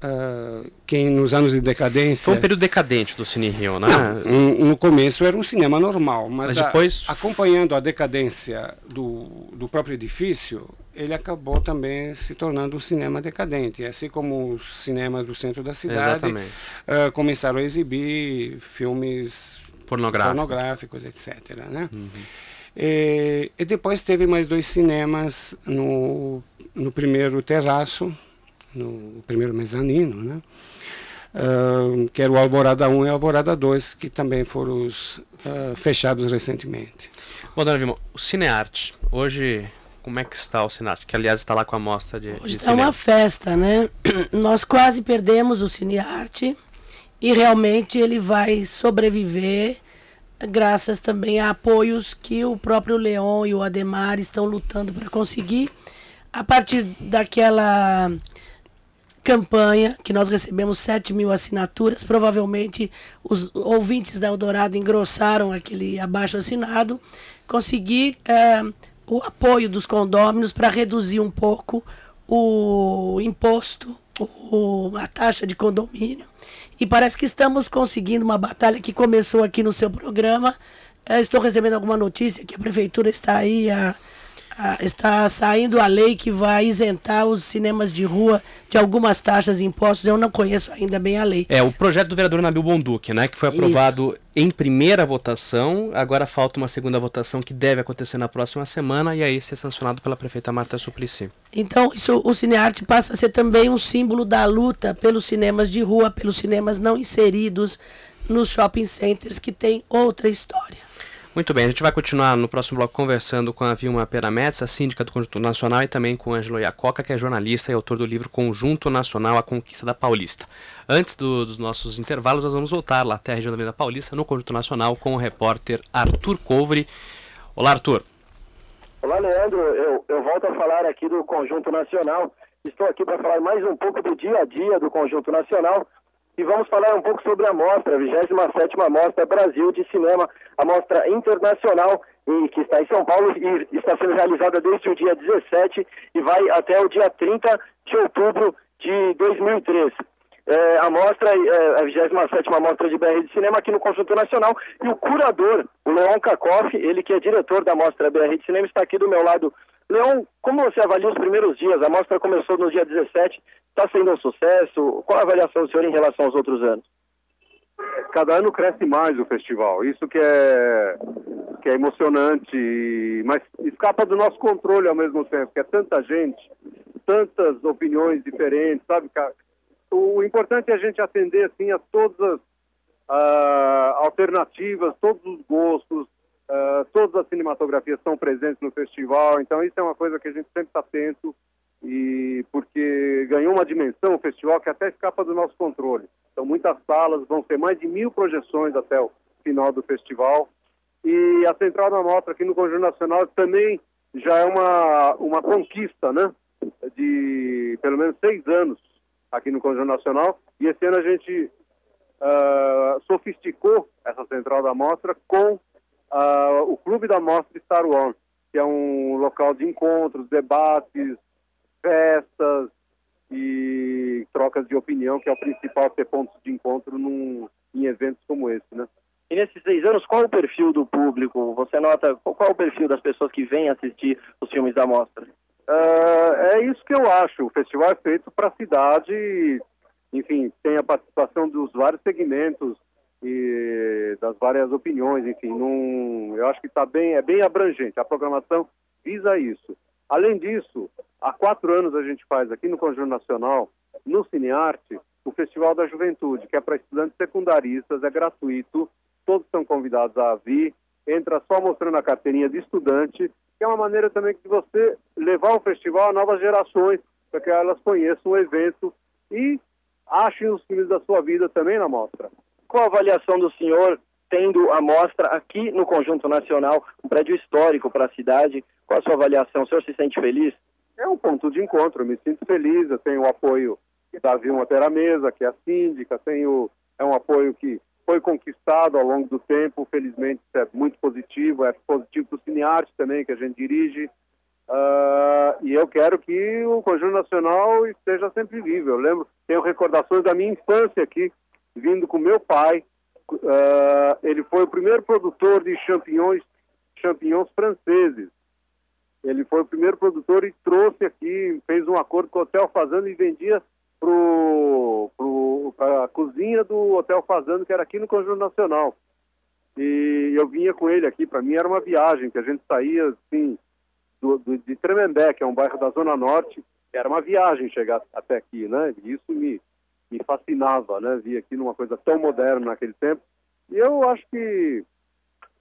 Uh, quem nos anos de decadência. Foi um período decadente do Cine Rio, né? Não, no começo era um cinema normal, mas, mas depois... A, acompanhando a decadência do, do próprio edifício, ele acabou também se tornando um cinema decadente. Assim como os cinemas do centro da cidade uh, começaram a exibir filmes Pornográfico. pornográficos, etc. Né? Uhum. E, e depois teve mais dois cinemas no, no primeiro terraço no primeiro mezanino, né? Uh, que era o Alvorada 1 e o Alvorada 2, que também foram os, uh, fechados recentemente. Bom, dona Vilma, o Cinearte, hoje como é que está o Cinearte? Que aliás está lá com a mostra de, Hoje está uma festa, né? Nós quase perdemos o Cinearte e realmente ele vai sobreviver graças também a apoios que o próprio Leon e o Ademar estão lutando para conseguir a partir daquela campanha, que nós recebemos 7 mil assinaturas. Provavelmente os ouvintes da Eldorado engrossaram aquele abaixo assinado. Consegui é, o apoio dos condôminos para reduzir um pouco o imposto, o, a taxa de condomínio. E parece que estamos conseguindo uma batalha que começou aqui no seu programa. É, estou recebendo alguma notícia que a prefeitura está aí a está saindo a lei que vai isentar os cinemas de rua de algumas taxas e impostos. Eu não conheço ainda bem a lei. É, o projeto do vereador Nabil Bonduque, né, que foi aprovado Isso. em primeira votação. Agora falta uma segunda votação que deve acontecer na próxima semana e aí ser sancionado pela prefeita Marta Suplicy. Então, isso, o Cinearte passa a ser também um símbolo da luta pelos cinemas de rua, pelos cinemas não inseridos nos shopping centers que tem outra história. Muito bem, a gente vai continuar no próximo bloco conversando com a Vilma Perametes, a síndica do Conjunto Nacional, e também com o Ângelo Iacoca, que é jornalista e autor do livro Conjunto Nacional, A Conquista da Paulista. Antes do, dos nossos intervalos, nós vamos voltar lá até a região da Avenida Paulista, no Conjunto Nacional, com o repórter Arthur Couvre. Olá, Arthur. Olá, Leandro. Eu, eu volto a falar aqui do Conjunto Nacional. Estou aqui para falar mais um pouco do dia a dia do Conjunto Nacional e vamos falar um pouco sobre a mostra, a 27ª Mostra Brasil de Cinema, a mostra internacional e, que está em São Paulo e está sendo realizada desde o dia 17 e vai até o dia 30 de outubro de 2003. É, a mostra, é, a 27ª Mostra de BR de Cinema aqui no Conjunto Nacional e o curador, o Leon Kakoff, ele que é diretor da Mostra BR de Cinema, está aqui do meu lado. Leon, como você avalia os primeiros dias? A mostra começou no dia 17, Está sendo um sucesso? Qual a avaliação do senhor em relação aos outros anos? Cada ano cresce mais o festival, isso que é, que é emocionante, mas escapa do nosso controle ao mesmo tempo, porque é tanta gente, tantas opiniões diferentes, sabe? O importante é a gente atender assim a todas as uh, alternativas, todos os gostos, uh, todas as cinematografias estão presentes no festival, então isso é uma coisa que a gente sempre está atento e porque ganhou uma dimensão o festival que até escapa do nosso controle. São muitas salas, vão ter mais de mil projeções até o final do festival. E a Central da Mostra aqui no Conjunto Nacional também já é uma, uma conquista, né? De pelo menos seis anos aqui no Conjunto Nacional. E esse ano a gente uh, sofisticou essa Central da Mostra com uh, o Clube da Mostra Star Wars, que é um local de encontros, debates, festas e trocas de opinião, que é o principal ter pontos de encontro num, em eventos como esse, né? E nesses seis anos, qual o perfil do público? Você nota qual, qual o perfil das pessoas que vêm assistir os filmes da mostra? Uh, é isso que eu acho. O festival é feito para a cidade, enfim, tem a participação dos vários segmentos e das várias opiniões, enfim, num, eu acho que está bem, é bem abrangente. A programação visa isso. Além disso, há quatro anos a gente faz aqui no Conjunto Nacional, no Cinearte, o Festival da Juventude, que é para estudantes secundaristas, é gratuito, todos são convidados a vir, entra só mostrando a carteirinha de estudante, que é uma maneira também de você levar o festival a novas gerações, para que elas conheçam o evento e achem os filmes da sua vida também na mostra. Qual a avaliação do senhor tendo a mostra aqui no Conjunto Nacional, um prédio histórico para a cidade? Qual a sua avaliação? O senhor se sente feliz? É um ponto de encontro, eu me sinto feliz, eu tenho o apoio da Vilma Terra Mesa, que é a síndica, tenho, é um apoio que foi conquistado ao longo do tempo, felizmente isso é muito positivo, é positivo para o Cinearte também, que a gente dirige, uh, e eu quero que o Conjunto Nacional esteja sempre vivo. Eu lembro, tenho recordações da minha infância aqui, vindo com meu pai, uh, ele foi o primeiro produtor de champignons, champignons franceses, ele foi o primeiro produtor e trouxe aqui, fez um acordo com o Hotel Fazenda e vendia para a cozinha do Hotel Fazano, que era aqui no Conjunto Nacional. E eu vinha com ele aqui, para mim era uma viagem, que a gente saía assim, do, do, de Tremembé, que é um bairro da Zona Norte, era uma viagem chegar até aqui, né? E isso me, me fascinava, né? Vir aqui numa coisa tão moderna naquele tempo. E eu acho que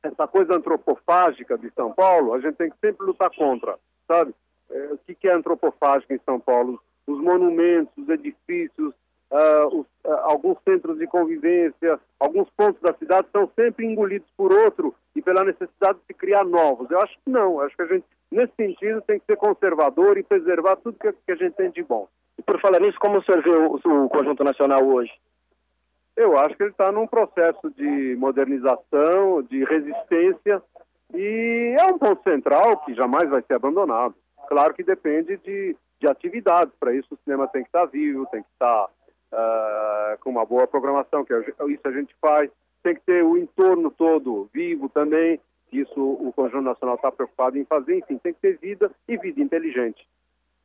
essa coisa antropofágica de São Paulo, a gente tem que sempre lutar contra, sabe? É, o que, é antropofágico em São Paulo? os monumentos, os edifícios, uh, os, uh, alguns centros de convivência, alguns pontos da cidade são sempre engolidos por outro e pela necessidade de se criar novos. Eu acho que não, eu acho que a gente, nesse sentido, tem que ser conservador e preservar tudo que, que a gente tem de bom. E por falar nisso, como o senhor vê o, o Conjunto Nacional hoje? Eu acho que ele está num processo de modernização, de resistência, e é um ponto central que jamais vai ser abandonado. Claro que depende de de atividades. Para isso, o cinema tem que estar vivo, tem que estar uh, com uma boa programação, que é isso a gente faz. Tem que ter o entorno todo vivo também. Isso o Conjunto Nacional está preocupado em fazer. Enfim, tem que ter vida e vida inteligente.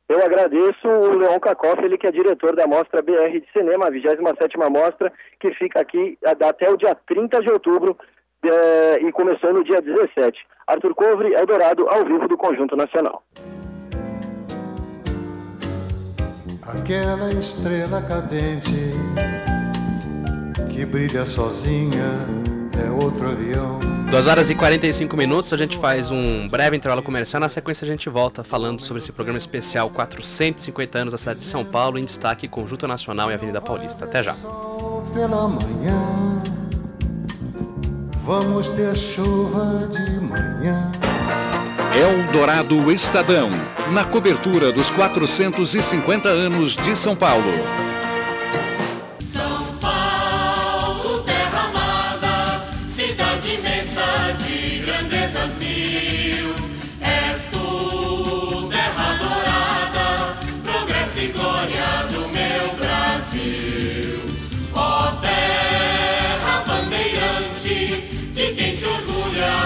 Eu agradeço o Leon Kakoff, ele que é diretor da Mostra BR de Cinema, a 27ª Mostra, que fica aqui até o dia 30 de outubro eh, e começou no dia 17. Arthur Covre, Eldorado, ao vivo do Conjunto Nacional. Aquela estrela cadente que brilha sozinha é. 2 horas e 45 minutos, a gente faz um breve intervalo comercial. Na sequência, a gente volta falando sobre esse programa especial 450 anos da cidade de São Paulo, em destaque Conjunto Nacional e Avenida Paulista. Até já. Pela manhã, vamos ter chuva de manhã. Eldorado Estadão, na cobertura dos 450 anos de São Paulo.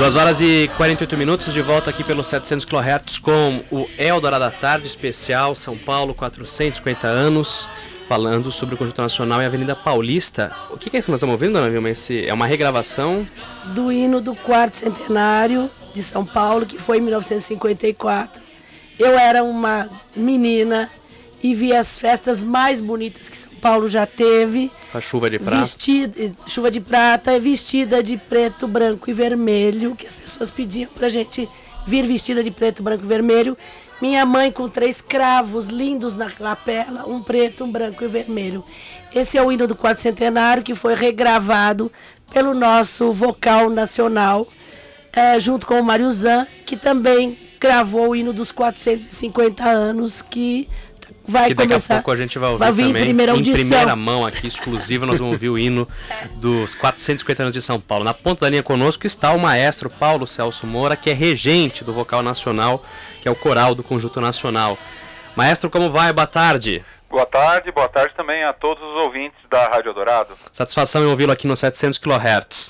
2 horas e 48 minutos, de volta aqui pelos 700 kHz com o Eldorado da Tarde especial São Paulo 450 anos, falando sobre o Conjunto Nacional e Avenida Paulista. O que, que é isso que nós estamos ouvindo, Dona Vilma? Esse, é uma regravação? do hino do quarto centenário de São Paulo, que foi em 1954. Eu era uma menina e vi as festas mais bonitas que Paulo já teve. A chuva de prata. Vestida, chuva de prata, vestida de preto, branco e vermelho, que as pessoas pediam pra gente vir vestida de preto, branco e vermelho. Minha mãe com três cravos lindos na lapela, um preto, um branco e vermelho. Esse é o hino do quarto centenário que foi regravado pelo nosso vocal nacional, eh, junto com o Mário Zan, que também gravou o hino dos 450 anos, que vai que daqui começar. a pouco a gente vai ouvir vai vir em também. primeira audição. primeira mão aqui, exclusiva, nós vamos ouvir o hino dos 450 anos de São Paulo. Na ponta da linha conosco está o maestro Paulo Celso Moura, que é regente do Vocal Nacional, que é o coral do Conjunto Nacional. Maestro, como vai? Boa tarde. Boa tarde, boa tarde também a todos os ouvintes da Rádio Dourado. Satisfação em ouvi-lo aqui no 700 kHz.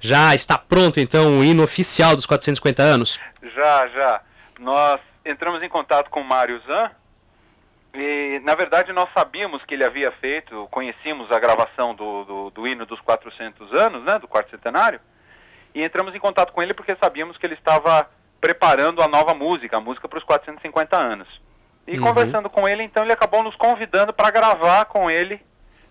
Já está pronto então o hino oficial dos 450 anos? Já, já. Nós entramos em contato com o Mário Zan e, na verdade, nós sabíamos que ele havia feito, conhecíamos a gravação do, do, do hino dos 400 anos, né, do quarto centenário, e entramos em contato com ele porque sabíamos que ele estava preparando a nova música, a música para os 450 anos. E Uhum. conversando com ele, então, ele acabou nos convidando para gravar com ele,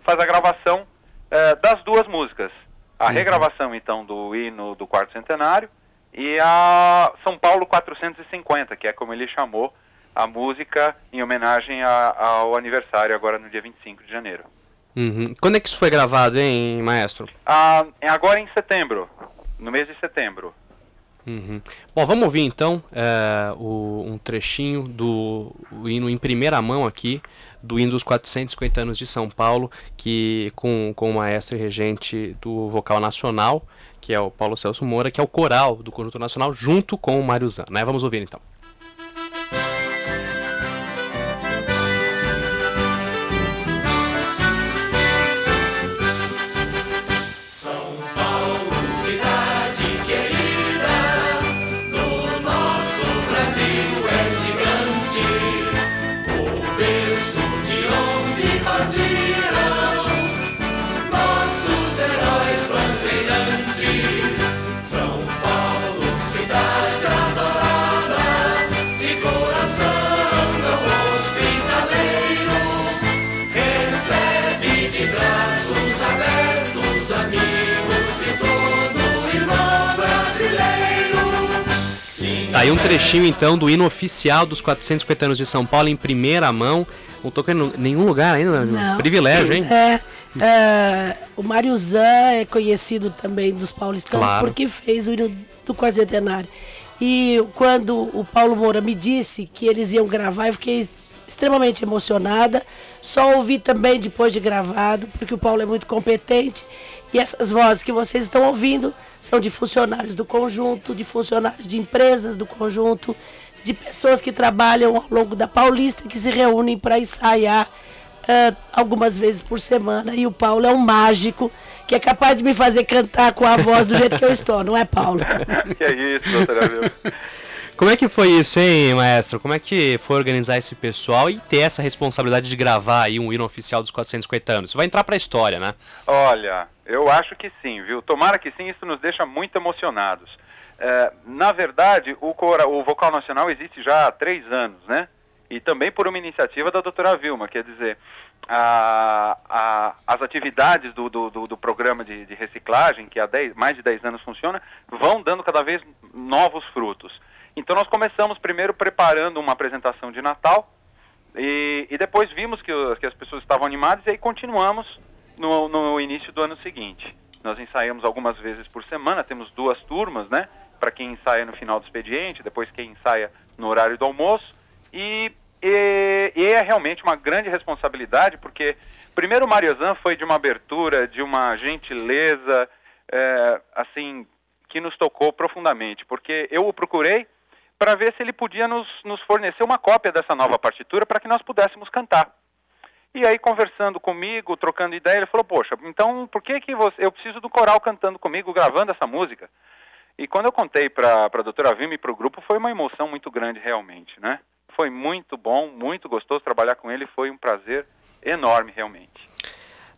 faz a gravação eh, das duas músicas. A Uhum. regravação, então, do hino do quarto centenário e a São Paulo 450, que é como ele chamou a música em homenagem a- ao aniversário agora no dia 25 de janeiro. Uhum. Quando é que isso foi gravado, hein, maestro? Ah, é agora em setembro, no mês de setembro. Uhum. Bom, vamos ouvir então é, o- um trechinho do hino em primeira mão aqui, do hino dos 450 anos de São Paulo, que com, com o maestro e regente do Vocal Nacional, que é o Paulo Celso Moura, que é o coral do Conjunto Nacional, junto com o Mário Zan. Né? Vamos ouvir então. Aí um trechinho então do hino oficial dos 450 anos de São Paulo em primeira mão. Não tocou em nenhum lugar ainda, né? Não. privilégio, hein? É, é, o Mário Zan é conhecido também dos paulistanos Claro. porque fez o hino do quarcentenário. E quando o Paulo Moura me disse que eles iam gravar, eu fiquei extremamente emocionada. Só ouvi também depois de gravado, porque o Paulo é muito competente. E essas vozes que vocês estão ouvindo são de funcionários do conjunto, de funcionários de empresas do conjunto, de pessoas que trabalham ao longo da Paulista, que se reúnem para ensaiar ah, algumas vezes por semana. E o Paulo é um mágico que é capaz de me fazer cantar com a voz do jeito que eu estou, não é, Paulo? que é isso, doutora. Como é que foi isso, hein, maestro? Como é que foi organizar esse pessoal e ter essa responsabilidade de gravar aí um hino oficial dos 450 anos? Isso vai entrar pra história, né? Olha, eu acho que sim, viu? Tomara que sim, isso nos deixa muito emocionados. É, na verdade, o, cora- o Vocal Nacional existe já há três anos, né? E também por uma iniciativa da doutora Vilma, quer dizer, a- a- as atividades do, do, do- do programa de, de reciclagem, que há 10 mais de 10 anos funciona, vão dando cada vez novos frutos. Então nós começamos primeiro preparando uma apresentação de Natal, e, e depois vimos que, que as pessoas estavam animadas e aí continuamos no, no início do ano seguinte. Nós ensaiamos algumas vezes por semana, temos duas turmas, né? Para quem ensaia no final do expediente, depois quem ensaia no horário do almoço. E, e, e é realmente uma grande responsabilidade, porque primeiro o Mariozan foi de uma abertura, de uma gentileza, é, assim, que nos tocou profundamente, porque eu o procurei para ver se ele podia nos, nos fornecer uma cópia dessa nova partitura para que nós pudéssemos cantar. E aí, conversando comigo, trocando ideia, ele falou, poxa, então por que que você... Eu preciso do coral cantando comigo, gravando essa música. E quando eu contei para a doutora Vilma e para o grupo, foi uma emoção muito grande realmente, né? Foi muito bom, muito gostoso trabalhar com ele, foi um prazer enorme realmente.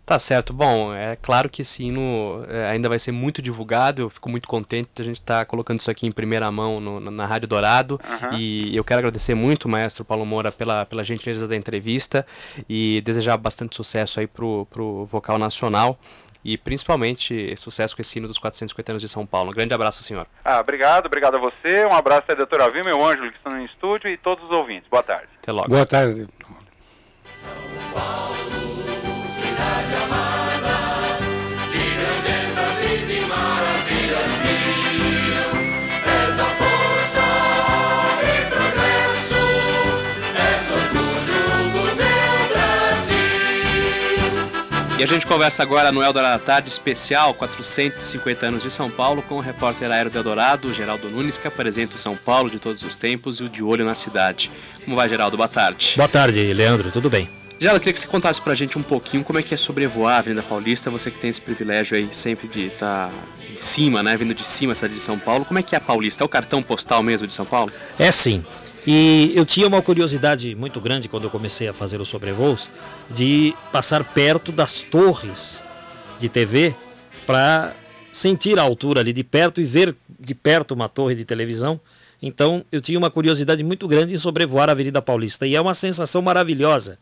Tá certo. Bom, é claro que esse hino é, ainda vai ser muito divulgado. Eu fico muito contente de a gente estar colocando isso aqui em primeira mão no- na, Rádio Dourado. Aham. E eu quero agradecer muito, maestro Paulo Moura, pela, pela gentileza da entrevista e desejar bastante sucesso aí pro, pro Vocal Nacional e principalmente sucesso com esse hino dos 450 anos de São Paulo. Um grande abraço, senhor. Ah, obrigado, obrigado a você, um abraço à doutora Vilma e ao Ângelo que estão no estúdio e todos os ouvintes. Boa tarde. Até logo. Boa tarde e a gente conversa agora no Eldorado da Tarde especial 450 anos de São Paulo com o repórter aéreo de Eldorado, Geraldo Nunes, que apresenta o São Paulo de todos os tempos e o de olho na cidade. Como vai, Geraldo? Boa tarde. Boa tarde, Leandro. Tudo bem? Geraldo, eu queria que você contasse pra gente um pouquinho como é que é sobrevoar a Avenida Paulista, você que tem esse privilégio aí sempre de estar em cima, né, vindo de cima cidade de São Paulo. Como é que é a Paulista? É o cartão postal mesmo de São Paulo? É sim. E eu tinha uma curiosidade muito grande quando eu comecei a fazer os sobrevoos de passar perto das torres de TV para sentir a altura ali de perto e ver de perto uma torre de televisão. Então eu tinha uma curiosidade muito grande em sobrevoar a Avenida Paulista e é uma sensação maravilhosa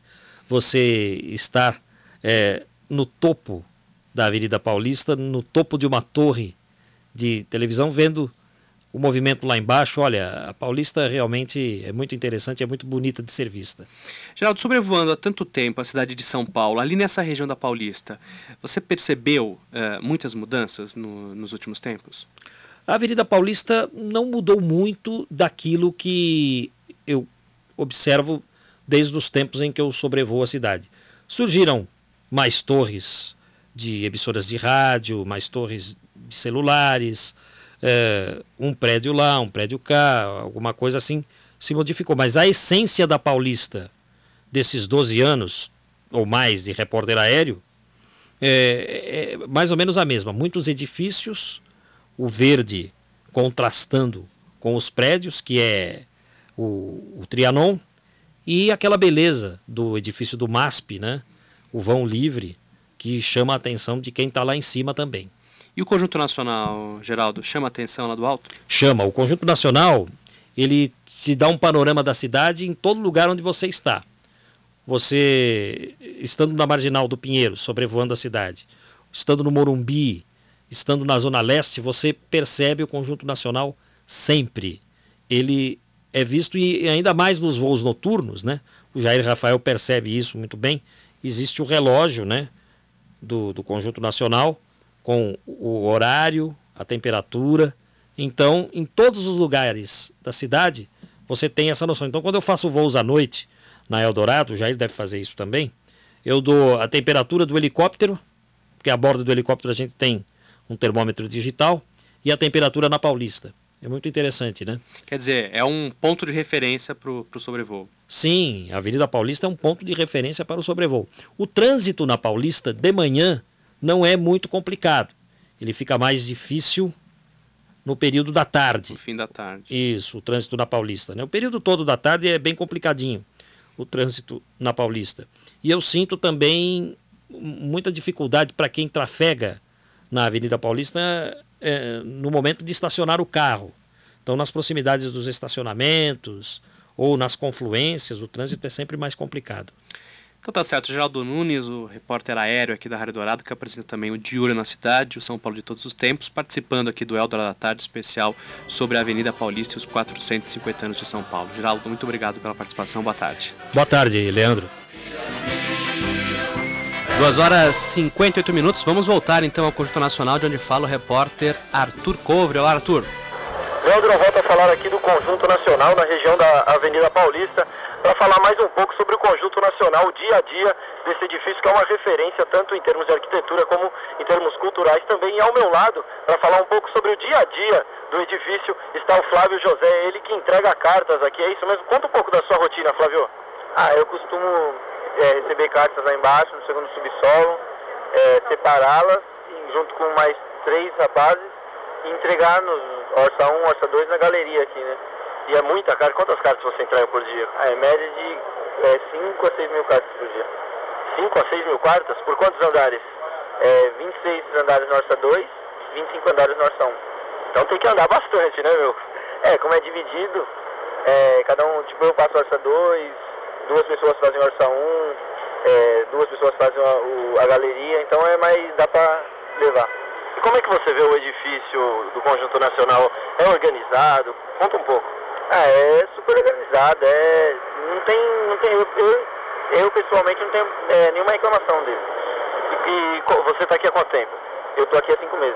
você estar é, no topo da Avenida Paulista, no topo de uma torre de televisão, vendo o movimento lá embaixo. Olha, a Paulista realmente é muito interessante, é muito bonita de ser vista. Geraldo, sobrevoando há tanto tempo a cidade de São Paulo, ali nessa região da Paulista, você percebeu eh, muitas mudanças no- nos últimos tempos? A Avenida Paulista não mudou muito daquilo que eu observo desde os tempos em que eu sobrevoo a cidade. Surgiram mais torres de emissoras de rádio, mais torres de celulares, eh, um prédio lá, um prédio cá, alguma coisa assim se modificou. Mas a essência da Paulista desses 12 anos ou mais de repórter aéreo é, é mais ou menos a mesma. Muitos edifícios, o verde contrastando com os prédios, que é o, o Trianon, e aquela beleza do edifício do MASP, né? o vão livre, que chama a atenção de quem está lá em cima também. E o Conjunto Nacional, Geraldo, chama a atenção lá do alto? Chama. O Conjunto Nacional, ele te dá um panorama da cidade em todo lugar onde você está. Você, estando na Marginal do Pinheiro, sobrevoando a cidade, estando no Morumbi, estando na Zona Leste, você percebe o Conjunto Nacional sempre. Ele é visto e ainda mais nos voos noturnos, né? O Jair Rafael percebe isso muito bem. Existe o relógio, né? Do, do Conjunto Nacional, com o horário, a temperatura. Então, em todos os lugares da cidade, você tem essa noção. Então, quando eu faço voos à noite na Eldorado, o Jair deve fazer isso também, eu dou a temperatura do helicóptero, porque a bordo do helicóptero a gente tem um termômetro digital, e a temperatura na Paulista. É muito interessante, né? Quer dizer, é um ponto de referência para o sobrevoo. Sim, a Avenida Paulista é um ponto de referência para o sobrevoo. O trânsito na Paulista de manhã não é muito complicado. Ele fica mais difícil no período da tarde. No fim da tarde. Isso, o trânsito na Paulista. Né? O período todo da tarde é bem complicadinho, o trânsito na Paulista. E eu sinto também muita dificuldade para quem trafega na Avenida Paulista é, no momento de estacionar o carro. Então, nas proximidades dos estacionamentos ou nas confluências, o trânsito é sempre mais complicado. Então tá certo, Geraldo Nunes, o repórter aéreo aqui da Rádio Dourado, que apresenta também o Olho na Cidade, o São Paulo de todos os tempos, participando aqui do Eldorado da Tarde especial sobre a Avenida Paulista e os 450 anos de São Paulo. Geraldo, muito obrigado pela participação, boa tarde. Boa tarde, Leandro. 2 horas e 58 minutos, vamos voltar então ao Conjunto Nacional, de onde fala o repórter Arthur Couvre. Olá, Arthur. Leandro, eu volto a falar aqui do Conjunto Nacional, na região da Avenida Paulista, para falar mais um pouco sobre o Conjunto Nacional, o dia a dia desse edifício, que é uma referência tanto em termos de arquitetura como em termos culturais também. E ao meu lado, para falar um pouco sobre o dia a dia do edifício, está o Flávio José, ele que entrega cartas aqui, é isso mesmo? Conta um pouco da sua rotina, Flávio. Ah, eu costumo é, receber cartas lá embaixo, no segundo subsolo, é, separá-las e, junto com mais três rapazes e entregar nos Orça 1, Orça 2 na galeria aqui, né? E é muita carta? Quantas cartas você entrega por dia? Ah, é média de 5 a 6 mil cartas por dia. 5 a 6 mil cartas? Por quantos andares? É, 26 andares no Orça 2, 25 andares no Orça 1. Então tem que andar bastante, né, meu? É, como é dividido, é, cada um, tipo, eu passo Orça 2, duas pessoas fazem Orça 1, é, duas pessoas fazem a, o, a galeria, então é mais, dá pra levar. E como é que você vê o edifício do Conjunto Nacional? É organizado? Conta um pouco. Ah, é super organizado, é, não tem, não tem eu, eu, eu pessoalmente não tenho é, nenhuma reclamação dele. E, e você está aqui há quanto tempo? Eu tô aqui há cinco meses.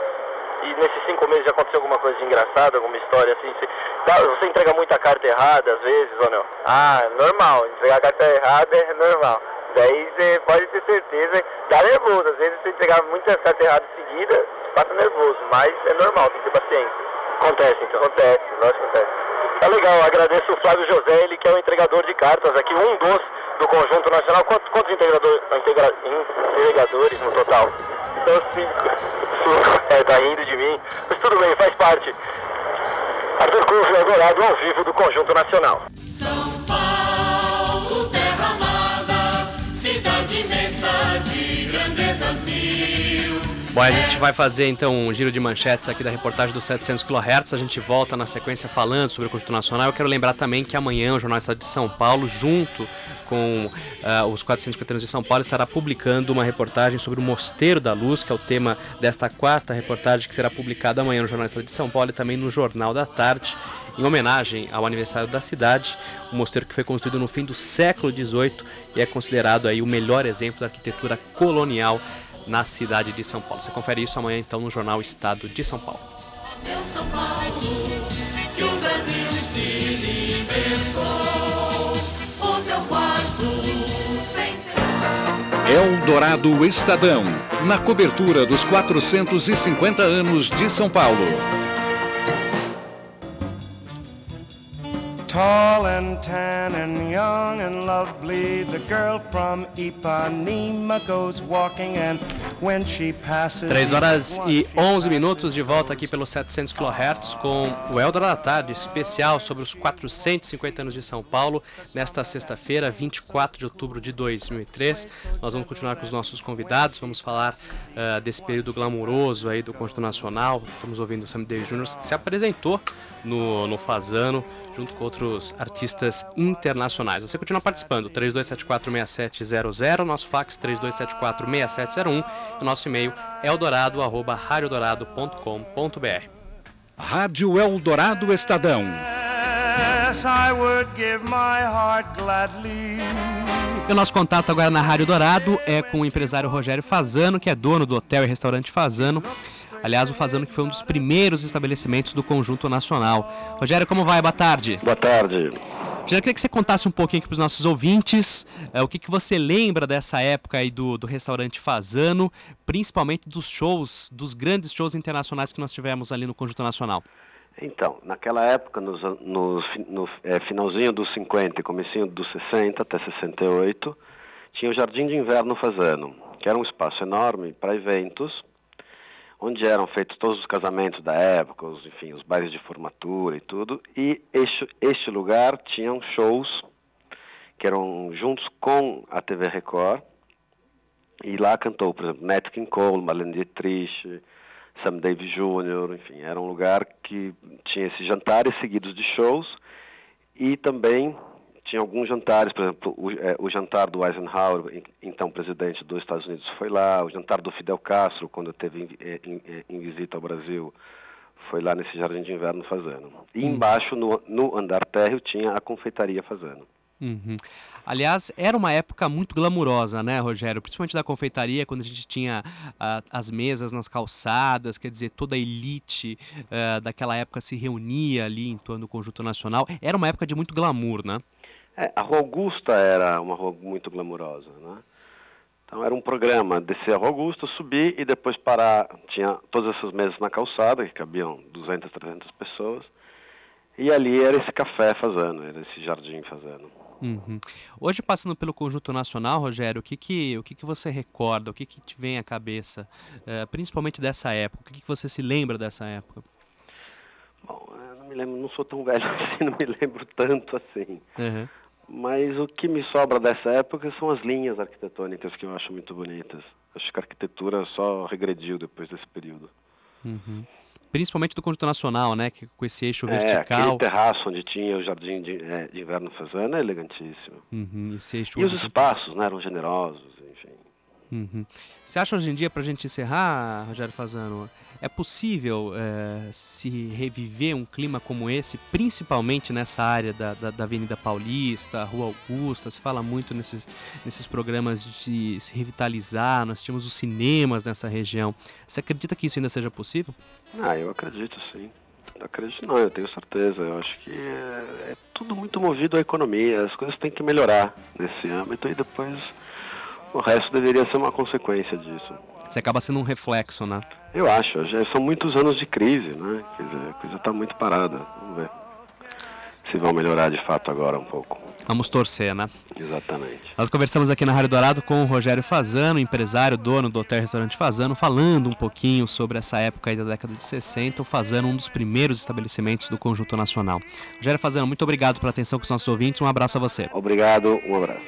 E nesses cinco meses já aconteceu alguma coisa de engraçado, alguma história assim? Você, você entrega muita carta errada às vezes ou não? Ah, normal, entregar carta errada é normal. Daí você pode ter certeza, dá nervoso. Às vezes você entregar muita carta errada em seguida, passa nervoso, mas é normal, tem que ter paciência. Acontece, então. Acontece, lógico que acontece. Tá legal, agradeço o Flávio José, ele que é o entregador de cartas aqui, um dos do Conjunto Nacional. Quantos, quantos integra, entregadores no total? Cinco. É, tá rindo de mim. Mas tudo bem, faz parte. Arthur Cruz, Eldorado, ao vivo do Conjunto Nacional. Bom, a gente vai fazer então um giro de manchetes aqui da reportagem dos 700 kHz. A gente volta na sequência falando sobre o Conjunto Nacional. Eu quero lembrar também que amanhã o Jornal Estado de São Paulo, junto com uh, os 450 anos de São Paulo, estará publicando uma reportagem sobre o Mosteiro da Luz, que é o tema desta quarta reportagem que será publicada amanhã no Jornal Estado de São Paulo e também no Jornal da Tarde. Em homenagem ao aniversário da cidade, o mosteiro que foi construído no fim do século XVIII e é considerado aí o melhor exemplo da arquitetura colonial na cidade de São Paulo. Você confere isso amanhã então no jornal Estado de São Paulo. É São Paulo que o Brasil se libertou. O teu quarto sempre. Eldorado Estadão, na cobertura dos 450 anos de São Paulo. Tall and tan and young and lovely, the girl from Ipanema goes walking and when she passes 3 horas e 11 minutos de volta aqui pelos 700 kHz com o Eldorado da Tarde, especial sobre os 450 anos de São Paulo, nesta sexta-feira, 24 de outubro de 2003. Nós vamos continuar com os nossos convidados, vamos falar uh, desse período glamouroso aí do Conjunto Nacional. Estamos ouvindo o Sam Davis Jr., que se apresentou no, no Fazano, junto com outros artistas internacionais. Você continua participando, 32746700, nosso fax 32746701, o nosso e-mail eldorado@radiodorado.com.br. Rádio Eldorado Estadão. Yes, I would give my heart gladly. E o nosso contato agora na Rádio Dourado é com o empresário Rogério Fazano, que é dono do hotel e restaurante Fazano. Aliás, o Fazano que foi um dos primeiros estabelecimentos do Conjunto Nacional. Rogério, como vai? Boa tarde. Boa tarde. Já queria que você contasse um pouquinho aqui para os nossos ouvintes é, o que, que você lembra dessa época aí do, do restaurante Fazano, principalmente dos shows, dos grandes shows internacionais que nós tivemos ali no Conjunto Nacional. Então, naquela época, nos, no, no é, finalzinho dos 50 e comecinho dos 60 até 68, tinha o Jardim de Inverno Fazano, que era um espaço enorme para eventos, onde eram feitos todos os casamentos da época, os, enfim, os bailes de formatura e tudo, e este, este lugar tinha shows que eram juntos com a TV Record, e lá cantou, por exemplo, Nat King Cole, Marlene Dietrich, Sam Davis Jr., enfim, era um lugar que tinha esses jantares seguidos de shows e também tinha alguns jantares, por exemplo, o, é, o jantar do Eisenhower, então presidente dos Estados Unidos, foi lá, o jantar do Fidel Castro, quando esteve em, em, em, visita ao Brasil, foi lá nesse Jardim de Inverno fazendo. E Hum. embaixo, no, no andar térreo, tinha a confeitaria fazendo. Uhum. Aliás, era uma época muito glamurosa, né, Rogério? Principalmente da confeitaria, quando a gente tinha ah, as mesas nas calçadas, quer dizer, toda a elite ah, daquela época se reunia ali em torno do Conjunto Nacional. Era uma época de muito glamour, né? É, a Rua Augusta era uma rua muito glamurosa, né? Então era um programa, descer a Rua Augusta, subir e depois parar. Tinha todas essas mesas na calçada, que cabiam 200, 300 pessoas. E ali era esse café fazendo, era esse jardim fazendo. Uhum. Hoje, passando pelo Conjunto Nacional, Rogério, o que que, o que, que você recorda, o que, que te vem à cabeça, eh, principalmente dessa época? O que, que você se lembra dessa época? Bom, eu não me lembro, não sou tão velho assim, não me lembro tanto assim. Uhum. Mas o que me sobra dessa época são as linhas arquitetônicas que eu acho muito bonitas. Acho que a arquitetura só regrediu depois desse período. Uhum. Principalmente do Conjunto Nacional, né? Que, com esse eixo É, vertical. aquele terraço onde tinha o jardim de, é, de inverno fazendo é elegantíssimo. Uhum, esse eixo E os espaços, né, eram generosos, enfim. Uhum. Você acha hoje em dia, para a gente encerrar, Rogério Fazano, é possível eh, se reviver um clima como esse, principalmente nessa área da, da, da Avenida Paulista, Rua Augusta? Se fala muito nesses, nesses programas de se revitalizar, nós tínhamos os cinemas nessa região. Você acredita que isso ainda seja possível? Ah, eu acredito sim. Não acredito não, eu tenho certeza. Eu acho que é, é tudo muito movido à economia. As coisas têm que melhorar nesse âmbito e depois O resto deveria ser uma consequência disso. Você acaba sendo um reflexo, né? Eu acho, já são muitos anos de crise, né? Quer dizer, a coisa está muito parada. Vamos ver se vão melhorar de fato agora um pouco. Vamos torcer, né? Exatamente. Nós conversamos aqui na Rádio Dourado com o Rogério Fazano, empresário, dono do Hotel Restaurante Fazano, falando um pouquinho sobre essa época aí da década de 60, o Fazano, um dos primeiros estabelecimentos do Conjunto Nacional. Rogério Fazano, muito obrigado pela atenção com os nossos ouvintes, um abraço a você. Obrigado, um abraço.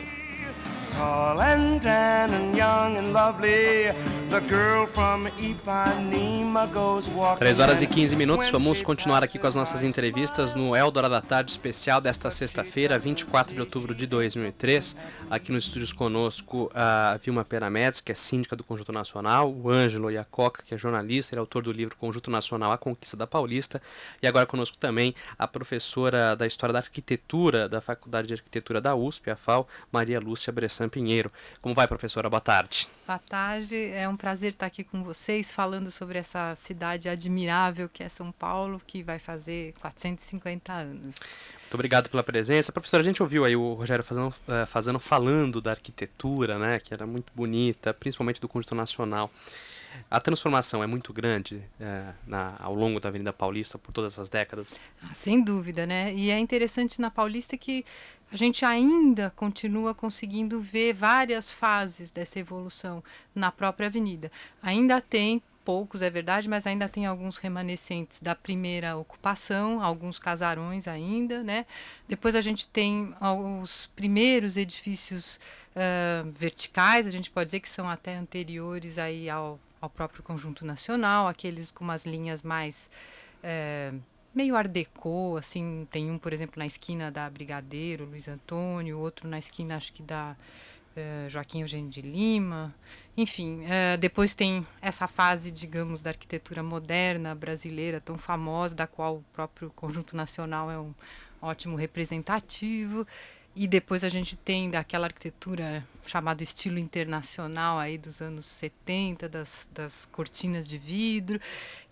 Tall and tan and young and lovely, the girl from Ipanema goes walking. 3 horas e 15 minutos, vamos continuar aqui com as nossas entrevistas no Eldorado da Tarde especial desta sexta-feira, 24 de outubro de 2003. Aqui nos estúdios conosco a Vilma Peramedes, que é síndica do Conjunto Nacional, o Ângelo Iacoca, que é jornalista, é autor do livro Conjunto Nacional, A Conquista da Paulista, e agora conosco também a professora da História da Arquitetura da Faculdade de Arquitetura da USP, a FAO, Maria Lúcia Bressan Pinheiro. Como vai, professora? Boa tarde. Boa tarde, é um prazer estar aqui com vocês falando sobre essa cidade admirável que é São Paulo, que vai fazer 450 anos. Muito obrigado pela presença. Professora, a gente ouviu aí o Rogério Fazano, eh, Fazano falando da arquitetura, né, que era muito bonita, principalmente do Conjunto Nacional. A transformação é muito grande eh, na, ao longo da Avenida Paulista por todas essas décadas? Ah, sem dúvida, né? E é interessante na Paulista que a gente ainda continua conseguindo ver várias fases dessa evolução na própria avenida. Ainda tem poucos, é verdade, mas ainda tem alguns remanescentes da primeira ocupação, alguns casarões ainda, né? Depois a gente tem os primeiros edifícios uh, verticais, a gente pode dizer que são até anteriores aí ao, ao próprio conjunto nacional, aqueles com umas linhas mais uh, meio art déco, assim, tem um, por exemplo, na esquina da Brigadeiro, Luiz Antônio, outro na esquina, acho que da uh, Joaquim Eugênio de Lima, enfim, uh, depois tem essa fase, digamos, da arquitetura moderna brasileira, tão famosa, da qual o próprio Conjunto Nacional é um ótimo representativo, e depois a gente tem daquela arquitetura chamada estilo internacional aí dos anos 70, das, das cortinas de vidro,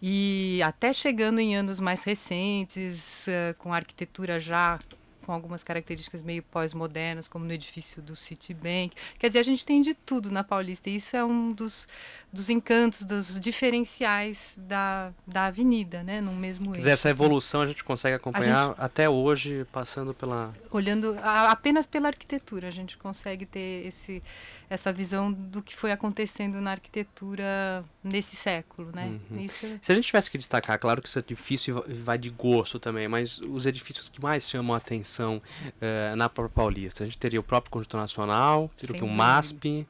e até chegando em anos mais recentes, uh, com arquitetura já com algumas características meio pós-modernas, como no edifício do Citibank. Quer dizer, a gente tem de tudo na Paulista, e isso é um dos, dos encantos, dos diferenciais da, da avenida, né, no mesmo dizer, essa evolução a gente consegue acompanhar gente, até hoje, passando pela... Olhando a, apenas pela arquitetura, a gente consegue ter esse, essa visão do que foi acontecendo na arquitetura nesse século, né? Uhum. Isso... Se a gente tivesse que destacar, claro que isso é difícil e vai de gosto também, mas os edifícios que mais chamam a atenção uh, na própria Paulista? A gente teria o próprio Conjunto Nacional, teria Sem o. MASP...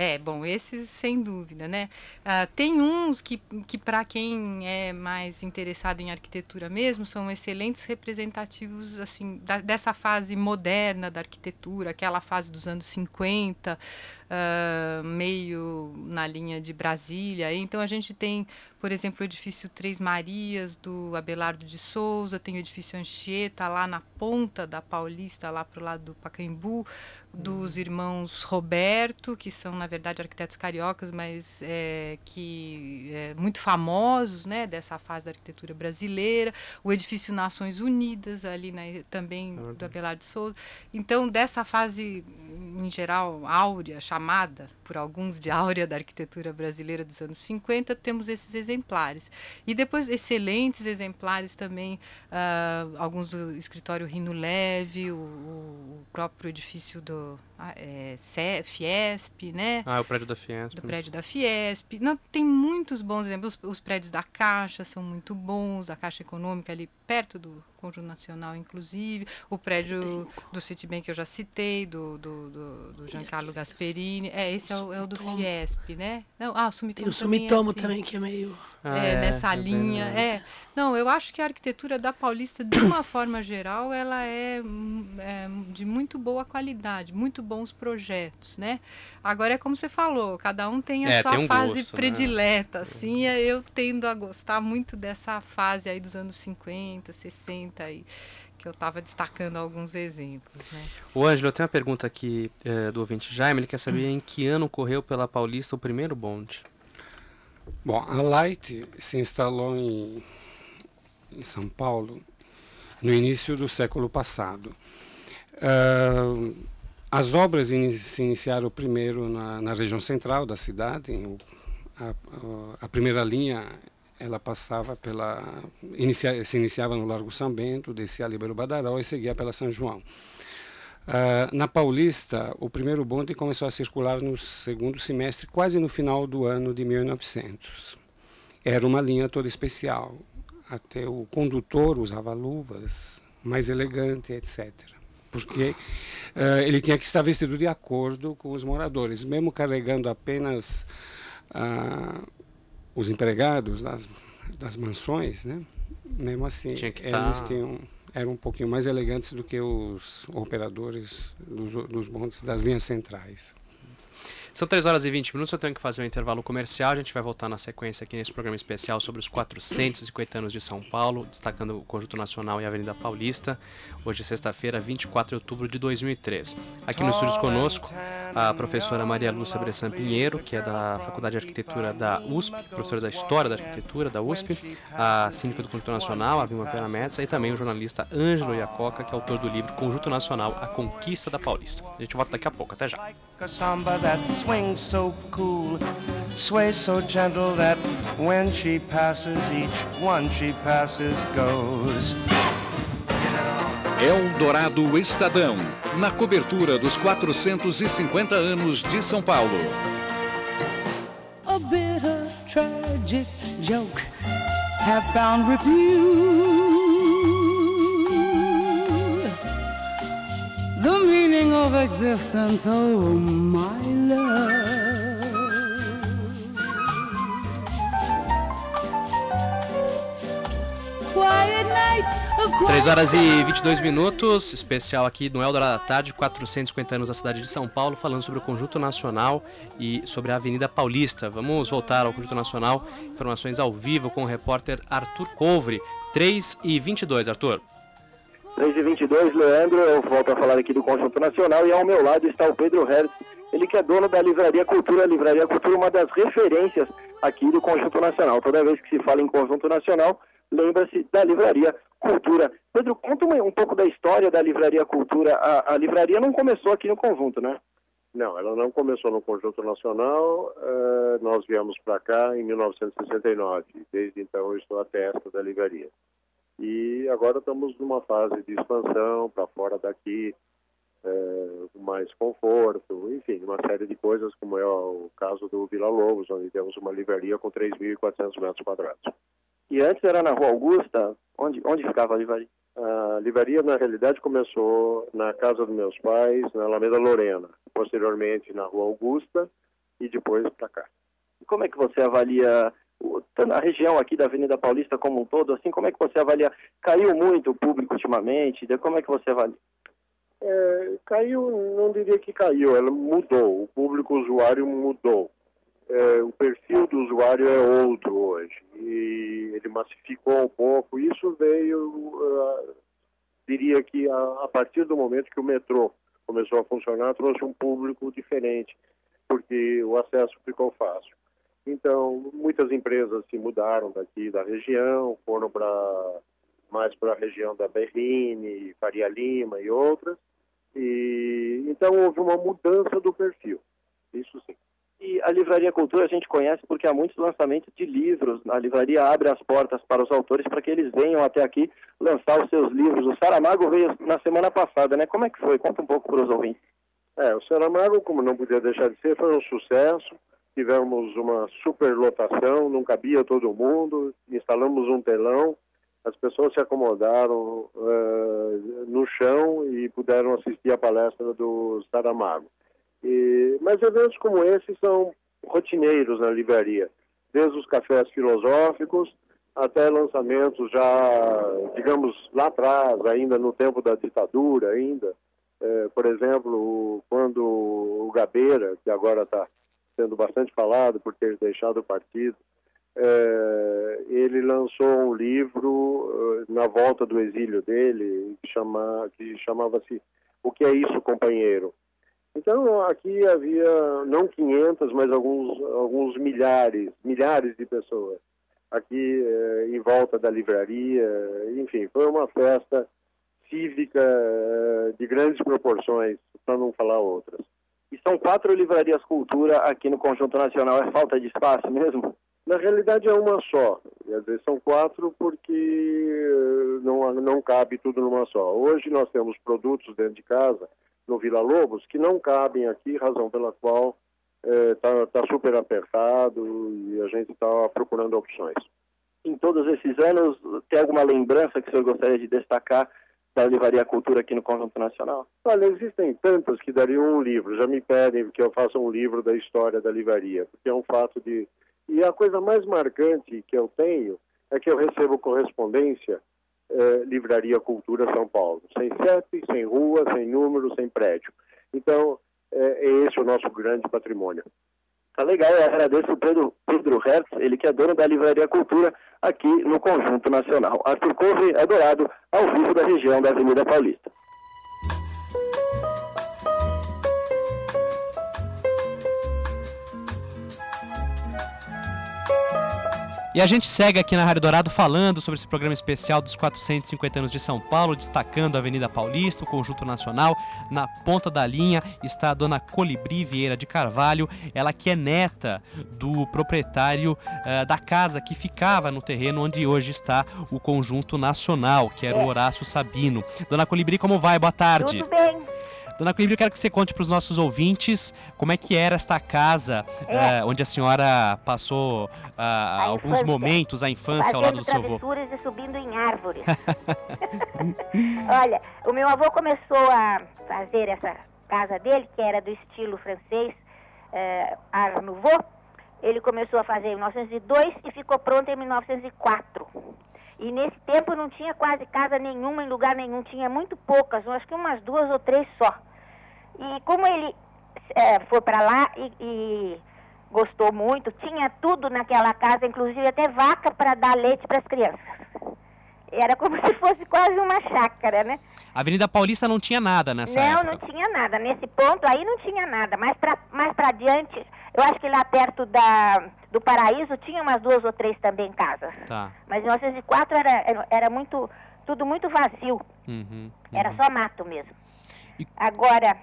É, bom, esses sem dúvida, né? Uh, tem uns que, que para quem é mais interessado em arquitetura mesmo, são excelentes representativos, assim, da, dessa fase moderna da arquitetura, aquela fase dos anos 50, uh, meio na linha de Brasília. Então, a gente tem, por exemplo, o edifício Três Marias, do Abelardo de Souza, tem o edifício Anchieta, lá na ponta da Paulista, lá para o lado do Pacaembu, dos irmãos Roberto, que são, na verdade, arquitetos cariocas, mas é, que é, muito famosos né, dessa fase da arquitetura brasileira. O edifício Nações Unidas, ali na, também do Abelardo de Souza. Então, dessa fase, em geral, áurea, chamada por alguns de áurea da arquitetura brasileira dos anos 50, temos esses exemplares. E depois, excelentes exemplares também, uh, alguns do escritório Rino Leve, o, o próprio edifício do ah, é, Fiesp, né? Ah, o prédio da Fiesp. Do prédio da Fiesp. Não, tem muitos bons exemplos. Os, os prédios da Caixa são muito bons, a Caixa Econômica ali perto do Conjunto Nacional, inclusive. O prédio do Citibank que eu já citei, do, do, do, do Giancarlo Gasperini. É, esse é o, é o do Fiesp, né? Não, ah, o Sumitomo Tem o Sumitomo também, é, também, que é meio... Ah, é, é, nessa é linha. É. Não, eu acho que a arquitetura da Paulista, de uma forma geral, ela é, é de muito boa qualidade, muito bons projetos, né? Agora é como você falou, cada um tem a É, sua tem um fase gosto, né? predileta, assim, é, eu tendo a gostar muito dessa fase aí dos anos 50, 60 aí, que eu estava destacando alguns exemplos, né? O Ângelo, eu tenho uma pergunta aqui eh, do ouvinte Jaime, ele quer saber Hum. em que ano correu pela Paulista o primeiro bonde. Bom, a Light se instalou em, em São Paulo no início do século passado. Ah, As obras ini se iniciaram primeiro na, na, região central da cidade. A, a, primeira linha ela passava pela inicia, se iniciava no Largo São Bento, descia a Libero Badaró e seguia pela São João. Uh, na Paulista, o primeiro bonde começou a circular no segundo semestre, quase no final do ano de 1900. Era uma linha toda especial. Até o condutor usava luvas, mais elegante, etc porque uh, ele tinha que estar vestido de acordo com os moradores, mesmo carregando apenas uh, os empregados das, das mansões, né? Mesmo assim, eles tá... tinham, eram um pouquinho mais elegantes do que os operadores dos, dos bondes das linhas centrais. São 3 horas e 20 minutos, eu tenho que fazer um intervalo comercial. A gente vai voltar na sequência aqui nesse programa especial sobre os 450 anos de São Paulo, destacando o Conjunto Nacional e a Avenida Paulista. Hoje, sexta-feira, 24 de outubro de 2003. Aqui no estúdio conosco, a professora Maria Lúcia Bressan Pinheiro, que é da Faculdade de Arquitetura da USP, professora da História da Arquitetura da USP, a síndica do Conjunto Nacional, a Vilma Pena Metz, e também o jornalista Ângelo Iacoca, que é autor do livro Conjunto Nacional, A Conquista da Paulista. A gente volta daqui a pouco, até já. Swings so cool, sways so gentle that when she passes, each one she passes goes. Eldorado Estadão, na cobertura dos 450 anos de São Paulo. A bitter, tragic joke have found with you. The meaning of existence, oh my love. 3 horas e 22 minutos, especial aqui no Eldorado da Tarde, 450 anos da cidade de São Paulo, falando sobre o Conjunto Nacional e sobre a Avenida Paulista. Vamos voltar ao Conjunto Nacional, informações ao vivo com o repórter Arthur Couvre. 3 e 22, Arthur. 3 e 22, Leandro, eu volto a falar aqui do Conjunto Nacional e ao meu lado está o Pedro Hertz, ele que é dono da Livraria Cultura. A Livraria Cultura uma das referências aqui do Conjunto Nacional. Toda vez que se fala em Conjunto Nacional, lembra-se da Livraria Cultura. Pedro, conta um, pouco da história da Livraria Cultura. A, a, livraria não começou aqui no conjunto, né? Não, ela não começou no Conjunto Nacional. Uh, nós viemos para cá em 1969. Desde então eu estou à testa da livraria. E agora estamos numa fase de expansão para fora daqui, é, mais conforto, enfim, uma série de coisas, como é o caso do Vila Lobos, onde temos uma livraria com 3.400 metros quadrados. E antes era na Rua Augusta? Onde, onde ficava a livraria? A livraria, na realidade, começou na casa dos meus pais, na Alameda Lorena. Posteriormente, na Rua Augusta e depois para cá. Como é que você avalia a região aqui da Avenida Paulista como um todo, assim, como é que você avalia? Caiu muito o público ultimamente? Como é que você avalia? É, caiu, não diria que caiu, ela mudou, o público usuário mudou. É, o perfil do usuário é outro hoje e ele massificou um pouco. Isso veio, uh, diria que a, a, partir do momento que o metrô começou a funcionar, trouxe um público diferente, porque o acesso ficou fácil. Então, muitas empresas se mudaram daqui da região, foram para mais para a região da Berrine, Faria Lima e outras. E então houve uma mudança do perfil. Isso sim. E a Livraria Cultura a gente conhece porque há muitos lançamentos de livros. A livraria abre as portas para os autores para que eles venham até aqui lançar os seus livros. O Saramago veio na semana passada, né? Como é que foi? Conta um pouco para os ouvintes. É, o Saramago, como não podia deixar de ser, foi um sucesso tivemos uma superlotação, não cabia todo mundo, instalamos um telão, as pessoas se acomodaram uh, no chão e puderam assistir a palestra do Saramago. E, mas eventos como esse são rotineiros na livraria, desde os cafés filosóficos até lançamentos já, digamos, lá atrás, ainda no tempo da ditadura, ainda. É, por exemplo, quando o Gabeira, que agora está sendo bastante falado por ter deixado o partido, é, ele lançou um livro uh, na volta do exílio dele que, chama, que chamava-se O que é isso, companheiro? Então aqui havia não 500, mas alguns, alguns milhares, milhares de pessoas aqui eh, em volta da livraria. Enfim, foi uma festa cívica eh, de grandes proporções para não falar outras. E são quatro livrarias cultura aqui no Conjunto Nacional. É falta de espaço mesmo? Na realidade é uma só. Quer dizer, são quatro porque eh, não, não cabe tudo numa só. Hoje nós temos produtos dentro de casa, no Vila Lobos, que não cabem aqui, razão pela qual está tá super apertado e a gente está procurando opções. Em todos esses anos, tem alguma lembrança que o senhor gostaria de destacar da Livraria Cultura aqui no Conjunto Nacional? Olha, existem tantas que dariam um livro. Já me pedem que eu faça um livro da história da livraria, porque é um fato de. E a coisa mais marcante que eu tenho é que eu recebo correspondência eh, Livraria Cultura São Paulo, sem CEP, sem rua, sem número, sem prédio. Então, é, é esse o nosso grande patrimônio. Tá legal, eu agradeço o Pedro, Pedro Hertz, ele que é dono da Livraria Cultura aqui no Conjunto Nacional. Arthur Couve, Adorado, ao vivo da região da Avenida Paulista. E a gente segue aqui na Rádio Dourado falando sobre esse programa especial dos 450 anos de São Paulo, destacando a Avenida Paulista, o Conjunto Nacional. Na ponta da linha está a dona Colibri Vieira de Carvalho, ela que é neta do proprietário uh, da casa que ficava no terreno onde hoje está o Conjunto Nacional, que era o Horácio Sabino. Dona Colibri, como vai? Boa tarde. Tudo bem. Dona Colibri, eu quero que você conte para os nossos ouvintes como é que era esta casa É. eh, onde a senhora passou ah, alguns infância. momentos, a infância ao lado do seu avô. e subindo em árvores. Olha, o meu avô começou a fazer essa casa dele, que era do estilo francês, eh, Art Nouveau. Ele começou a fazer em 1902 e ficou pronto em 1904. E nesse tempo não tinha quase casa nenhuma em lugar nenhum, tinha muito poucas, acho que umas duas ou três só. E como ele eh, foi para lá e, e gostou muito, tinha tudo naquela casa, inclusive até vaca para dar leite para as crianças. Era como se fosse quase uma chácara, né? A Avenida Paulista não tinha nada nessa não, época. não tinha nada. Nesse ponto aí não tinha nada. Mais para mais pra adiante, eu acho que lá perto da, do Paraíso tinha umas duas ou três também casas. Tá. Mas em 1904 era, era, era muito, tudo muito vazio. Uhum, Era só mato mesmo. Agora,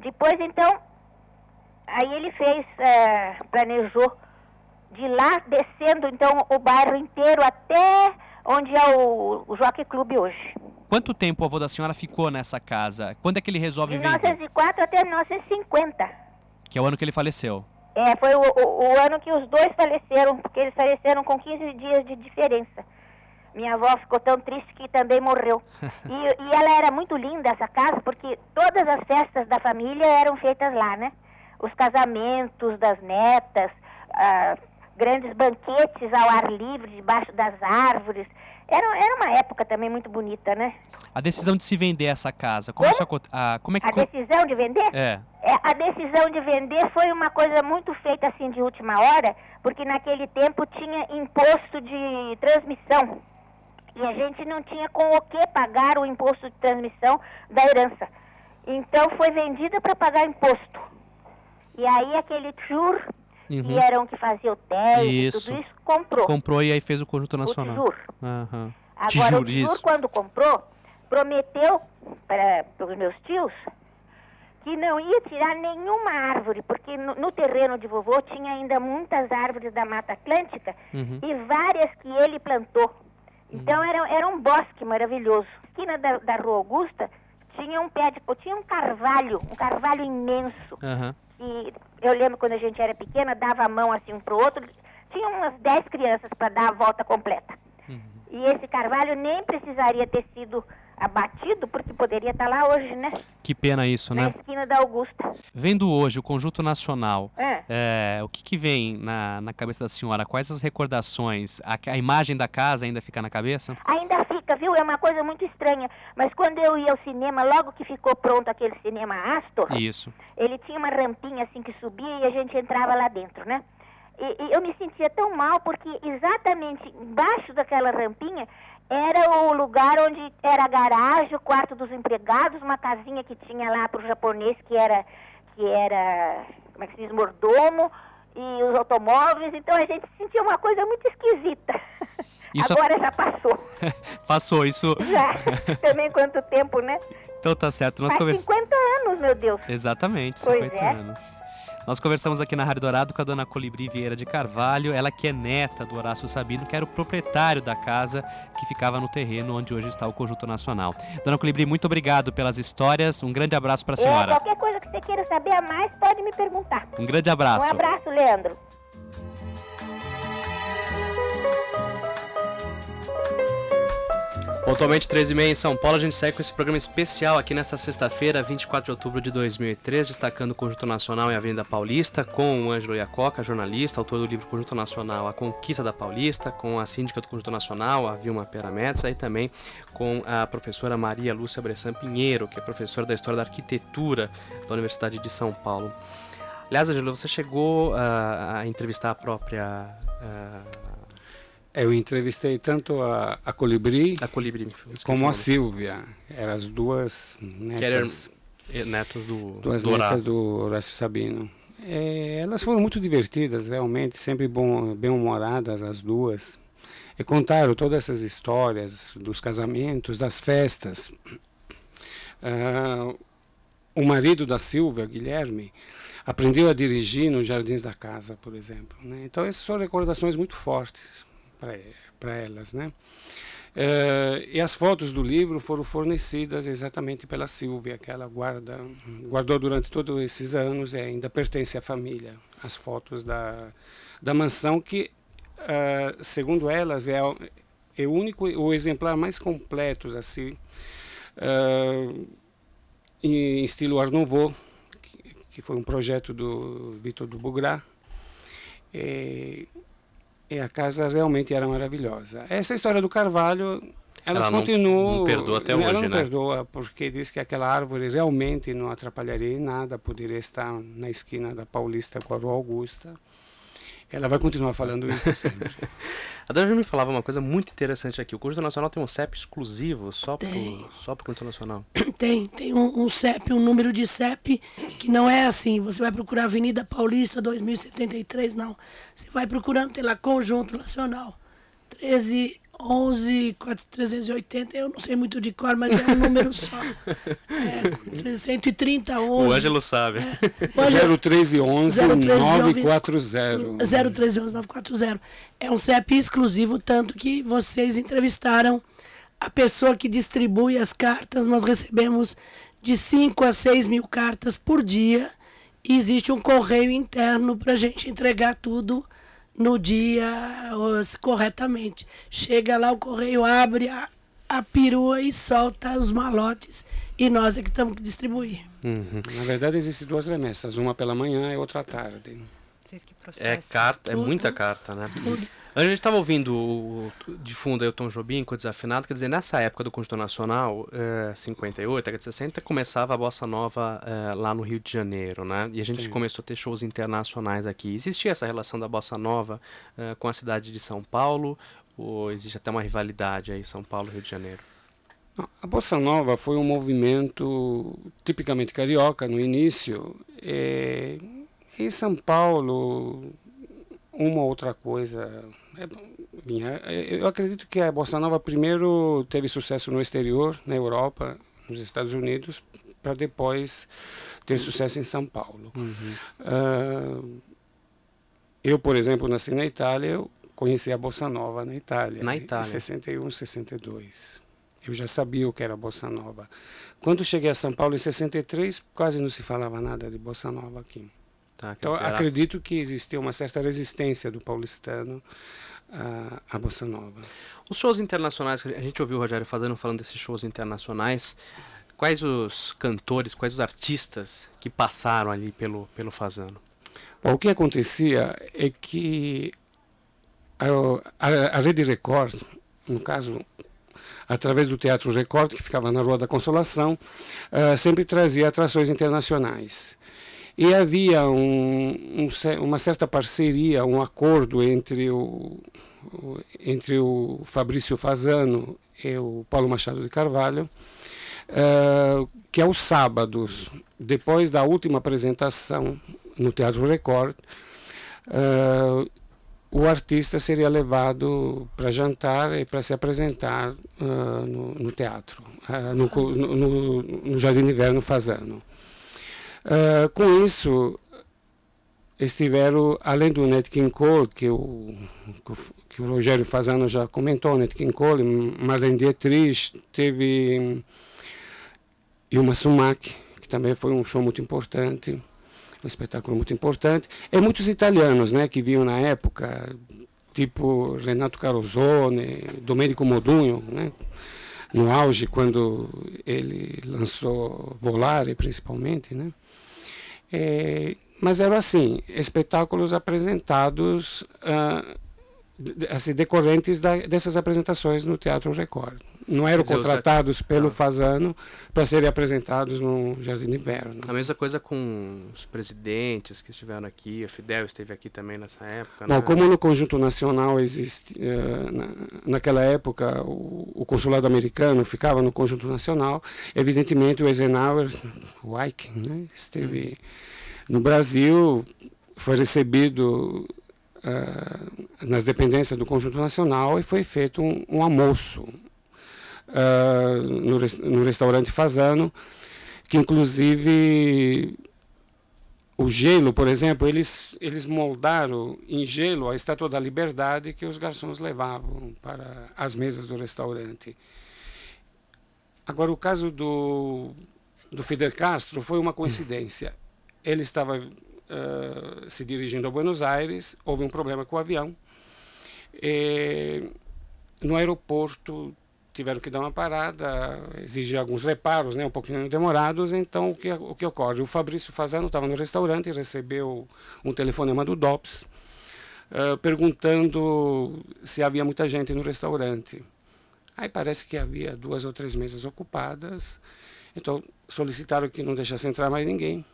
depois então, aí ele fez, eh, planejou de lá descendo então o bairro inteiro até onde é o, o Jockey Clube hoje. Quanto tempo o avô da senhora ficou nessa casa? Quando é que ele resolve De vender? 1904 até 1950. Que é o ano que ele faleceu. É, foi o, o- o ano que os dois faleceram, porque eles faleceram com 15 dias de diferença. Minha avó ficou tão triste que também morreu. E, e ela era muito linda, essa casa, porque todas as festas da família eram feitas lá, né? Os casamentos das netas, ah, grandes banquetes ao ar livre, debaixo das árvores. Era, era uma época também muito bonita, né? A decisão de se vender essa casa, como isso aconte- ah, como é que A decisão de vender? É. É, a decisão de vender foi uma coisa muito feita assim de última hora, porque naquele tempo tinha imposto de transmissão. E a gente não tinha com o que pagar o imposto de transmissão da herança. Então foi vendida para pagar imposto. E aí aquele tjur, que Uhum. era um que fazia e Isso. tudo isso, comprou. Comprou e aí fez o conjunto nacional. Tijur. Aham. Agora, o Tijur, tio, isso. quando comprou, prometeu para os meus tios que não ia tirar nenhuma árvore, porque no, no terreno de vovô tinha ainda muitas árvores da Mata Atlântica Uhum. e várias que ele plantou. Então era, era um bosque maravilhoso. Esquina da, da Rua Augusta tinha um pé de tinha um carvalho, um carvalho imenso. Aham. E eu lembro quando a gente era pequena, dava a mão assim um pro outro, tinha umas 10 crianças para dar a volta completa. E esse carvalho nem precisaria ter sido abatido, porque poderia estar lá hoje, né? Que pena isso, Na né? esquina da Augusta. Vendo hoje o conjunto nacional, É. é, o que, que vem na, na cabeça da senhora? Quais as recordações? A, a imagem da casa ainda fica na cabeça? Ainda fica, viu? É uma coisa muito estranha. Mas quando eu ia ao cinema, logo que ficou pronto aquele cinema Astor, Isso. ele tinha uma rampinha assim que subia e a gente entrava lá dentro, né? E, e eu me sentia tão mal porque exatamente embaixo daquela rampinha era o lugar onde era a garagem, o quarto dos empregados, uma casinha que tinha lá para o japonês que era, que era, como é que se diz, mordomo, e os automóveis. Então a gente sentia uma coisa muito esquisita. Isso- Agora já passou. Passou isso. Já. Também quanto tempo, né? Então tá certo. Nós conversamos. 50 anos meu Deus. Exatamente, Pois 50 é. anos. Nós conversamos aqui na Rádio Dourado com a dona Colibri Vieira de Carvalho, ela que é neta do Horácio Sabino, que era o proprietário da casa que ficava no terreno onde hoje está o Conjunto Nacional. Dona Colibri, muito obrigado pelas histórias, um grande abraço para a É, senhora. qualquer coisa que você queira saber a mais, pode me perguntar. Um grande abraço. Um abraço, Leandro. Pontualmente 13h30 em São Paulo, a gente segue com esse programa especial aqui nesta sexta-feira, 24 de outubro de 2003, destacando o Conjunto Nacional em Avenida Paulista, com o Ângelo Iacoca, jornalista, autor do livro Conjunto Nacional, A Conquista da Paulista, com a síndica do Conjunto Nacional, a Vilma Pera Metz, e também com a professora Maria Lúcia Bressan Pinheiro, que é professora da História da Arquitetura da Universidade de São Paulo. Aliás, Ângelo, você chegou ah, a entrevistar a própria... ah, Eu entrevistei tanto a, a Colibri, a Colibri como a. Silvia. Eram as duas que eram netas, eh, netas do, duas do netas do Horácio Sabino. É, elas foram muito divertidas, realmente, sempre bom, bem-humoradas as duas. E contaram todas essas histórias dos casamentos, das festas. Ah, o marido da Silvia, Guilherme, aprendeu a dirigir nos Jardins da Casa, por exemplo. né? Então, essas são recordações muito fortes para elas. Né? Eh, e as fotos do livro foram fornecidas exatamente pela Silvia, que ela guarda, guardou durante todos esses anos e ainda pertence à família. As fotos da, da mansão, que, ah, segundo elas, é, é o único, o exemplar mais completo, assim, ah, em estilo Art Nouveau, que, que foi um projeto do Vitor do Bugrá. E, e a casa realmente era maravilhosa. Essa história do Carvalho, elas Ela não- continuam. não perdoa até ela hoje, não né? perdoa, porque diz que aquela árvore realmente não atrapalharia em nada, poderia estar na esquina da Paulista com a Rua Augusta. Ela vai continuar falando isso sempre. A Dani me falava uma coisa muito interessante aqui. O Conjunto Nacional tem um CEP exclusivo só só pro Conjunto Nacional. Tem, tem um, um CEP, um número de CEP que não é assim. Você vai procurar Avenida Paulista 2073, não. Você vai procurando, tem lá Conjunto Nacional. 13, 11, 4, 380, eu não sei muito de cor, mas é um número só. É, 130, 11. O Ângelo sabe. Hoje- 0311 940. 0311 940. É um CEP exclusivo, tanto que vocês entrevistaram a pessoa que distribui as cartas. Nós recebemos de 5 a 6 mil cartas por dia. E existe um correio interno para a gente entregar tudo no dia os- corretamente. Chega lá, o correio abre a, a perua e solta os malotes. E nós é que temos que distribuir. Na verdade, existem duas remessas, uma pela manhã e outra à tarde. Vocês que É carta, é muita carta, né? A gente estava ouvindo o- de fundo Tom Jobim com o Desafinado, quer dizer, nessa época do Conjunto Nacional, eh, 58, década de 60, começava a Bossa Nova eh, lá no Rio de Janeiro, né? E a gente Sim. começou a ter shows internacionais aqui. Existia essa relação da Bossa Nova eh, com a cidade de São Paulo? Ou existe até uma rivalidade aí, São Paulo e Rio de Janeiro? A Bossa Nova foi um movimento tipicamente carioca no início. E, em São Paulo, uma outra coisa é, vinha. É, Eu acredito que a Bossa Nova primeiro teve sucesso no exterior, na Europa, nos Estados Unidos, para depois ter sucesso em São Paulo. Ah, eu, por exemplo, nasci na Itália, eu conheci a Bossa Nova na Itália. Na Itália. Em 61, 62. Eu já sabia o que era Bossa Nova. Quando cheguei a São Paulo em 63, quase não se falava nada de Bossa Nova aqui. Tá, então, acredito que existia uma certa resistência do paulistano à Bossa Nova. Os shows internacionais a gente ouviu o Rogério fazendo, falando desses shows internacionais, quais os cantores, quais os artistas que passaram ali pelo, pelo Fazano? Bom, o que acontecia é que a, a, a Rede Record, no caso, através do Teatro Record, que ficava na Rua da Consolação, ah, sempre trazia atrações internacionais. E havia um, um uma certa parceria, um acordo entre o, entre o Fabrício Fazano e o Paulo Machado de Carvalho, ah, que aos sábados, depois da última apresentação no Teatro Record, ah, o artista seria levado para jantar e para se apresentar ah, no, no teatro, no, no, no- Jardim Inverno Fazano. Uh, com isso, estiveram, além do Nat King Cole, que o, que o Rogério Fazano já comentou, Nat King Cole, Marlene Dietrich, teve e uma Sumac, que também foi um show muito importante, um espetáculo muito importante. E muitos italianos né, que vinham na época, tipo Renato Carosone, Domenico Modugno, né, no auge, quando ele lançou Volare, principalmente. Né. É, mas eram assim, espetáculos apresentados, uh, assim, decorrentes da, dessas apresentações no Teatro Record. Não eram dizer, contratados pelo ah. Fazano para serem apresentados no Jardim de Inverno. A mesma coisa com os presidentes que estiveram aqui, a Fidel esteve aqui também nessa época. Bom, né? como no Conjunto Nacional existe, uh, na, naquela época o, o, consulado americano ficava no Conjunto Nacional, evidentemente o Eisenhower, o Ike, né, esteve hum. no Brasil, foi recebido uh, nas dependências do Conjunto Nacional e foi feito um, um almoço uh, no, no restaurante Fazano, que inclusive o gelo, por exemplo, eles, eles moldaram em gelo a Estátua da Liberdade que os garçons levavam para as mesas do restaurante. Agora, o caso do, do Fidel Castro foi uma coincidência. Ele estava uh, se dirigindo a Buenos Aires, houve um problema com o avião. E, no aeroporto tiveram que dar uma parada, exigir alguns reparos, né, um pouquinho demorados. Então, o que, o que ocorre? O Fabrício Fazano estava no restaurante e recebeu um telefonema do DOPS uh, perguntando se havia muita gente no restaurante. Aí parece que havia duas ou três mesas ocupadas, então solicitaram que não deixasse entrar mais ninguém.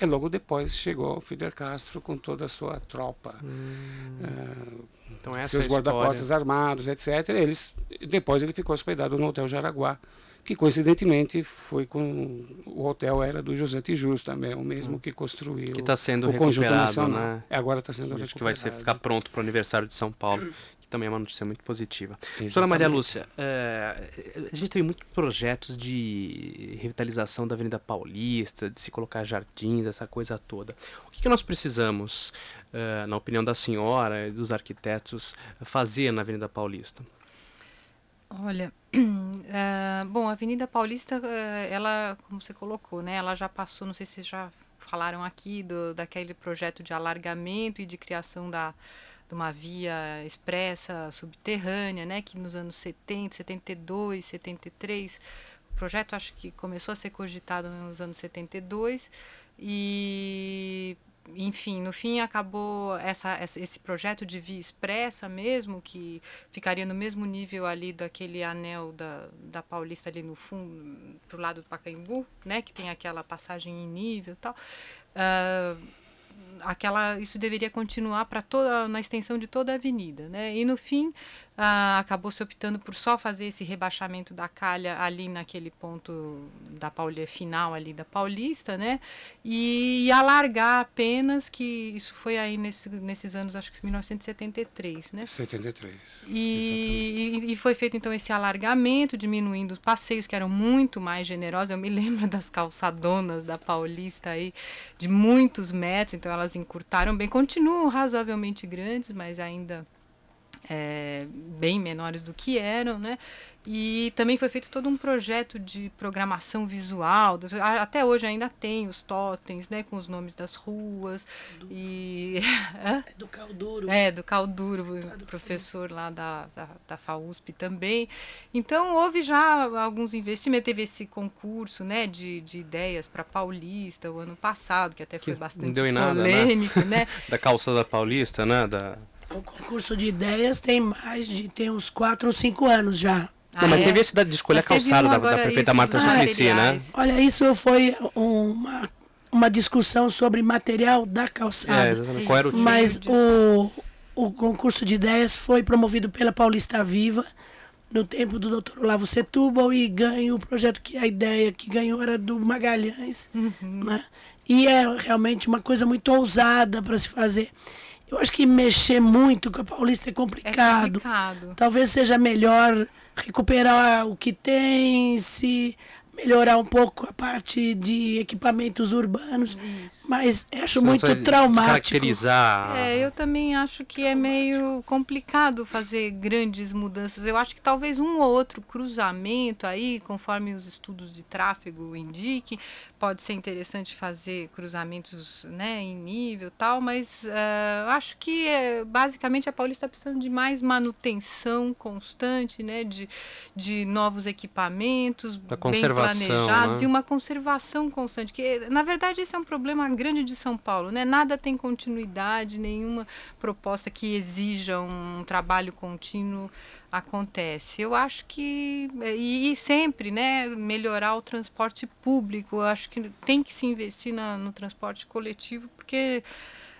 E logo depois chegou Fidel Castro com toda a sua tropa. Hum. Uh, então seus é guarda-costas armados, etc. Eles, depois ele ficou hospedado no Hotel Jaraguá, que coincidentemente foi com o hotel era do José Tijus também, o mesmo hum. que construiu que está sendo o conjunto nacional. Né? É, agora está sendo Sim, recuperado. Acho que vai ser, ficar pronto para o aniversário de São Paulo também é uma notícia muito positiva. Doutora Maria Lúcia, é, a gente teve muitos projetos de revitalização da Avenida Paulista, de se colocar jardins, essa coisa toda. O que, que nós precisamos, é, na opinião da senhora e dos arquitetos, fazer na Avenida Paulista? Olha, é, bom, a Avenida Paulista, ela, como você colocou, né, ela já passou, não sei se já falaram aqui do, daquele projeto de alargamento e de criação da de uma via expressa subterrânea, né, que nos anos 70, 72, 73, o projeto acho que começou a ser cogitado nos anos 72 e enfim, no fim acabou essa, esse projeto de via expressa mesmo, que ficaria no mesmo nível ali daquele anel da, da Paulista ali no fundo, pro lado do Pacaembu, né, que tem aquela passagem em nível e tal. Uh, aquela isso deveria continuar para toda na extensão de toda a avenida, né? E no fim ah, acabou se optando por só fazer esse rebaixamento da calha ali naquele ponto da Paulista final ali da Paulista, né? E, e alargar apenas que isso foi aí nesse, nesses anos acho que 1973, né? 73. E, e, e, foi feito então esse alargamento, diminuindo os passeios que eram muito mais generosos. Eu me lembro das calçadonas da Paulista aí de muitos metros, então elas encurtaram bem, continuam razoavelmente grandes, mas ainda é, bem menores do que eram, né? E também foi feito todo um projeto de programação visual. Até hoje ainda tem os totens, né, com os nomes das ruas do, e é do Calduro. É, do Calduro, professor lá da, da, da FAUSP também. Então houve já alguns investimentos, teve esse concurso, né, de, de ideias para Paulista o ano passado, que até foi que bastante polêmico, nada, né? né? da calçada Paulista, né, da o concurso de ideias tem mais de tem uns 4 ou 5 anos já. Não, mas é? teve esse da, de escolher a calçada da, da, prefeita Marta Suplicy, né? Olha, isso foi uma, uma discussão sobre material da calçada. É, exatamente. Qual era o Mas o, o concurso de ideias foi promovido pela Paulista Viva no tempo do Dr. Olavo Setúbal e ganhou o projeto que a ideia que ganhou era do Magalhães, uhum. né? E é realmente uma coisa muito ousada para se fazer. Eu acho que mexer muito com a Paulista é complicado. É complicado. Talvez seja melhor recuperar o que tem, se melhorar um pouco a parte de equipamentos urbanos, mas acho Você muito traumático. descaracterizar. É, eu também acho que é meio complicado fazer grandes mudanças. Eu acho que talvez um ou outro cruzamento aí, conforme os estudos de tráfego indiquem, pode ser interessante fazer cruzamentos né, em nível e tal, mas eh, acho que eh, basicamente a Paulista está precisando de mais manutenção constante, né, de, de novos equipamentos, Da bem conservação, planejados né? e uma conservação constante. Que, na verdade, esse é um problema grande de São Paulo, né? Nada tem continuidade, nenhuma proposta que exija um trabalho contínuo acontece. Eu acho que e, e sempre, né, melhorar o transporte público. Eu acho que tem que se investir na- no transporte coletivo porque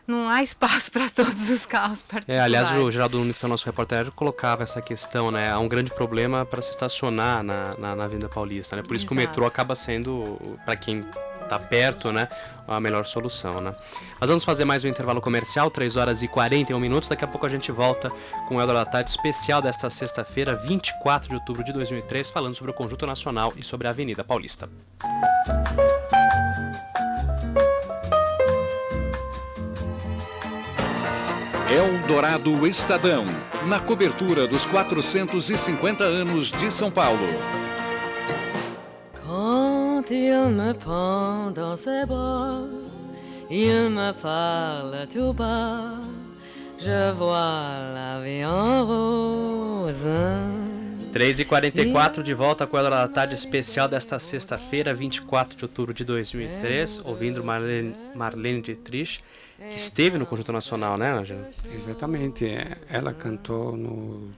não há espaço para todos os carros É, particulares. aliás, o Geraldo Nunes, que é o nosso repórter, colocava essa questão, né? Há um grande problema para se estacionar na, na, na Avenida Paulista, né? Por isso que o Exato. metrô acaba sendo, para quem tá perto, né? A melhor solução, né? Nós vamos fazer mais um intervalo comercial, 3 horas e 41 minutos. Daqui a pouco a gente volta com o Eldorado da Tarde especial desta sexta-feira, 24 de outubro de 2003, falando sobre o Conjunto Nacional e sobre a Avenida Paulista. Eldorado Estadão, na cobertura dos 450 anos de São Paulo. Quand il me prend dans ses bras, il me parle tout bas, je vois la vie en rose. 3h44 de volta com a Hora da Tarde especial desta sexta-feira, 24 de outubro de 2003, ouvindo Marlene, Marlene Dietrich, que esteve no Conjunto Nacional, né, Ângela? Exatamente. é. Ela cantou no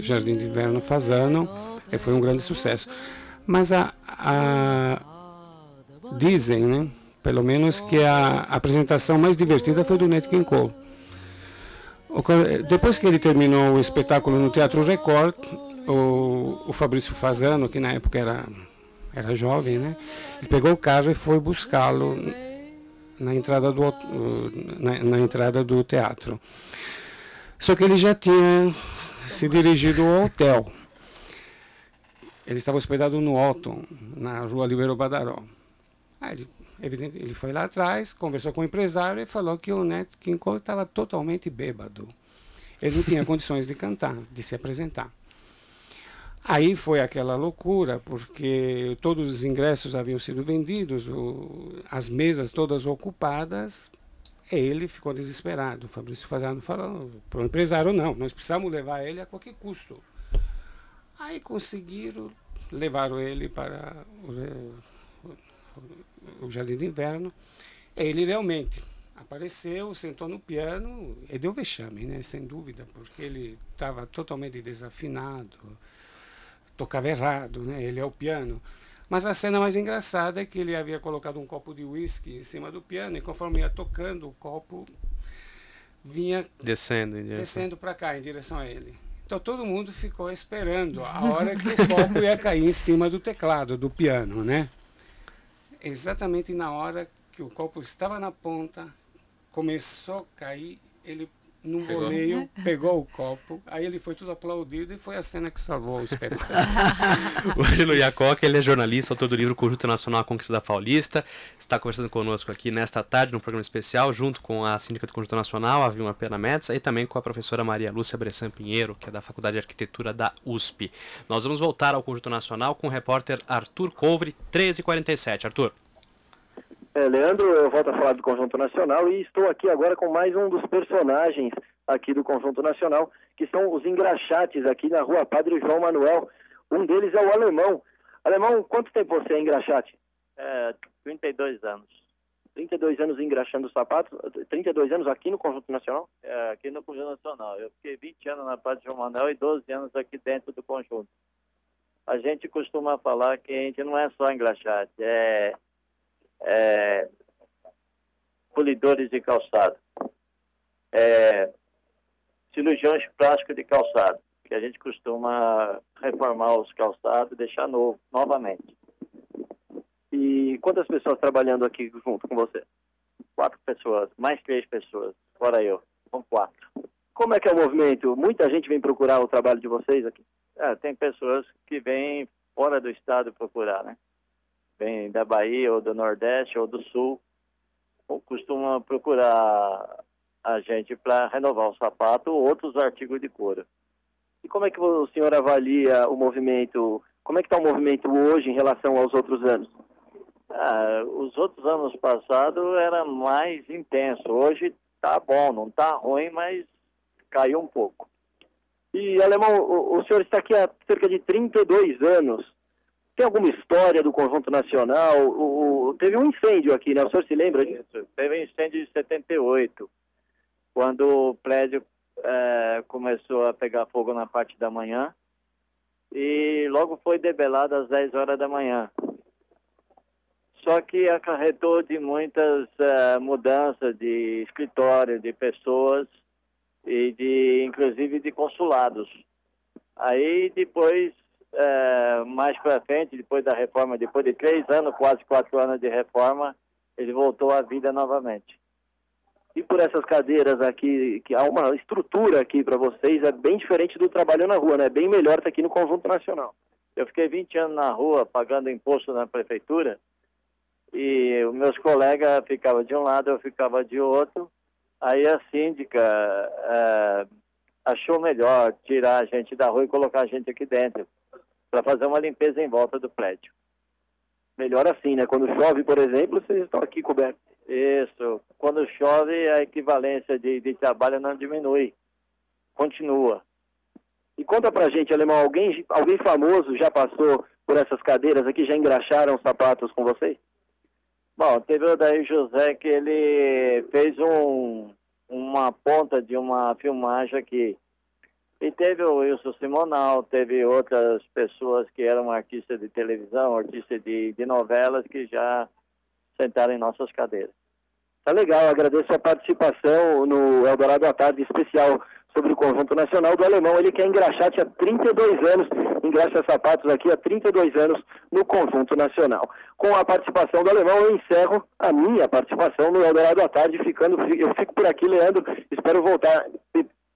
Jardim de Inverno Fazano e foi um grande sucesso. Mas a, a- dizem, né, pelo menos, que a apresentação mais divertida foi do Nat King Cole. Depois que ele terminou o espetáculo no Teatro Record, o, o Fabrício Fazano, que na época era, era jovem, né, ele pegou o carro e foi buscá-lo na entrada do hot- na, na entrada do teatro. Só que ele já tinha se dirigido ao hotel. Ele estava hospedado no Otton, na rua Libero Badaró. Aí ele, evidente, ele foi lá atrás, conversou com o empresário e falou que o Nat King Cole estava totalmente bêbado. Ele não tinha condições de cantar, de se apresentar. Aí foi aquela loucura, porque todos os ingressos haviam sido vendidos, o- as mesas todas ocupadas. Ele ficou desesperado. O Fabrício Fazano falou para o empresário: não, nós precisamos levar ele a qualquer custo. Aí conseguiram, levaram ele para o, o- Jardim de Inverno. Ele realmente apareceu, sentou no piano e deu vexame, né? sem dúvida, porque ele estava totalmente desafinado tocava errado, né? Ele é o piano. Mas a cena mais engraçada é que ele havia colocado um copo de uísque em cima do piano e conforme ia tocando, o copo vinha Descendo descendo para cá, em direção a ele. Então todo mundo ficou esperando a hora que o copo ia cair em cima do teclado, do piano, né? Exatamente na hora que o copo estava na ponta, começou a cair, ele num Pegou. voleio pegou o copo, aí ele foi tudo aplaudido e foi a cena que salvou o espetáculo. O Angelo Iacoca, ele é jornalista, autor do livro Conjunto Nacional A Conquista da Paulista. Está conversando conosco aqui nesta tarde, num programa especial, junto com a síndica do Conjunto Nacional, a Vilma Pena Metz, e também com a professora Maria Lúcia Bressan Pinheiro, que é da Faculdade de Arquitetura da USP. Nós vamos voltar ao Conjunto Nacional com o repórter Arthur Couvre, 13h47. Arthur. É, Leandro, eu volto a falar do Conjunto Nacional e estou aqui agora com mais um dos personagens aqui do Conjunto Nacional, que são os engraxates aqui na rua Padre João Manuel. Um deles é o Alemão. Alemão, quanto tempo você é engraxate? É, 32 anos. 32 anos engraxando sapatos? 32 anos aqui no Conjunto Nacional? É, aqui no Conjunto Nacional. Eu fiquei 20 anos na Padre João Manuel e 12 anos aqui dentro do conjunto. A gente costuma falar que a gente não é só engraxate, é, é polidores de calçado, é cirurgiões plásticos de calçado, que a gente costuma reformar os calçados e deixar novo, novamente. E quantas pessoas trabalhando aqui junto com você? Quatro pessoas, mais três pessoas, fora eu, são quatro. Como é que é o movimento? Muita gente vem procurar o trabalho de vocês aqui? É, tem pessoas que vêm fora do estado procurar, né? Vem da Bahia ou do Nordeste ou do Sul, ou costuma procurar a gente para renovar o sapato ou outros artigos de couro. E como é que o senhor avalia o movimento? Como é que está o movimento hoje em relação aos outros anos? Ah, os outros anos passados era mais intenso. Hoje tá bom, não tá ruim, mas caiu um pouco. E, Alemão, o, o senhor está aqui há cerca de 32 anos. Tem alguma história do Conjunto Nacional? O, o- teve um incêndio aqui, né? O senhor se lembra disso? Teve um incêndio de 78, quando o prédio eh, começou a pegar fogo na parte da manhã e logo foi debelado às 10 horas da manhã. Só que acarretou de muitas eh, mudanças de escritório, de pessoas e de inclusive de consulados. Aí depois, eh, mais para frente, depois da reforma, depois de três anos, quase quatro anos de reforma, ele voltou à vida novamente. E por essas cadeiras aqui, que há uma estrutura aqui para vocês, é bem diferente do trabalho na rua, né? É bem melhor estar aqui no Conjunto Nacional. Eu fiquei 20 anos na rua, pagando imposto na prefeitura, e os meus colegas ficavam de um lado, eu ficava de outro. Aí a síndica eh, achou melhor tirar a gente da rua e colocar a gente aqui dentro, para fazer uma limpeza em volta do prédio. Melhor assim, né? Quando chove, por exemplo, vocês estão aqui cobertos. Isso. Quando chove, a equivalência de, de trabalho não diminui. Continua. E conta pra gente, Alemão, alguém, alguém famoso já passou por essas cadeiras aqui, já engraxaram sapatos com vocês? Bom, teve o Daí José que ele fez um, uma ponta de uma filmagem aqui. E teve o Wilson Simonal, teve outras pessoas que eram artistas de televisão, artistas de, de novelas que já sentaram em nossas cadeiras. Tá legal, agradeço a participação no Eldorado à Tarde especial sobre o Conjunto Nacional do Alemão. Ele quer engraxar, tinha 32 anos, engraxa sapatos aqui há 32 anos no Conjunto Nacional. Com a participação do Alemão, eu encerro a minha participação no Eldorado à Tarde, ficando, eu fico por aqui, Leandro, espero voltar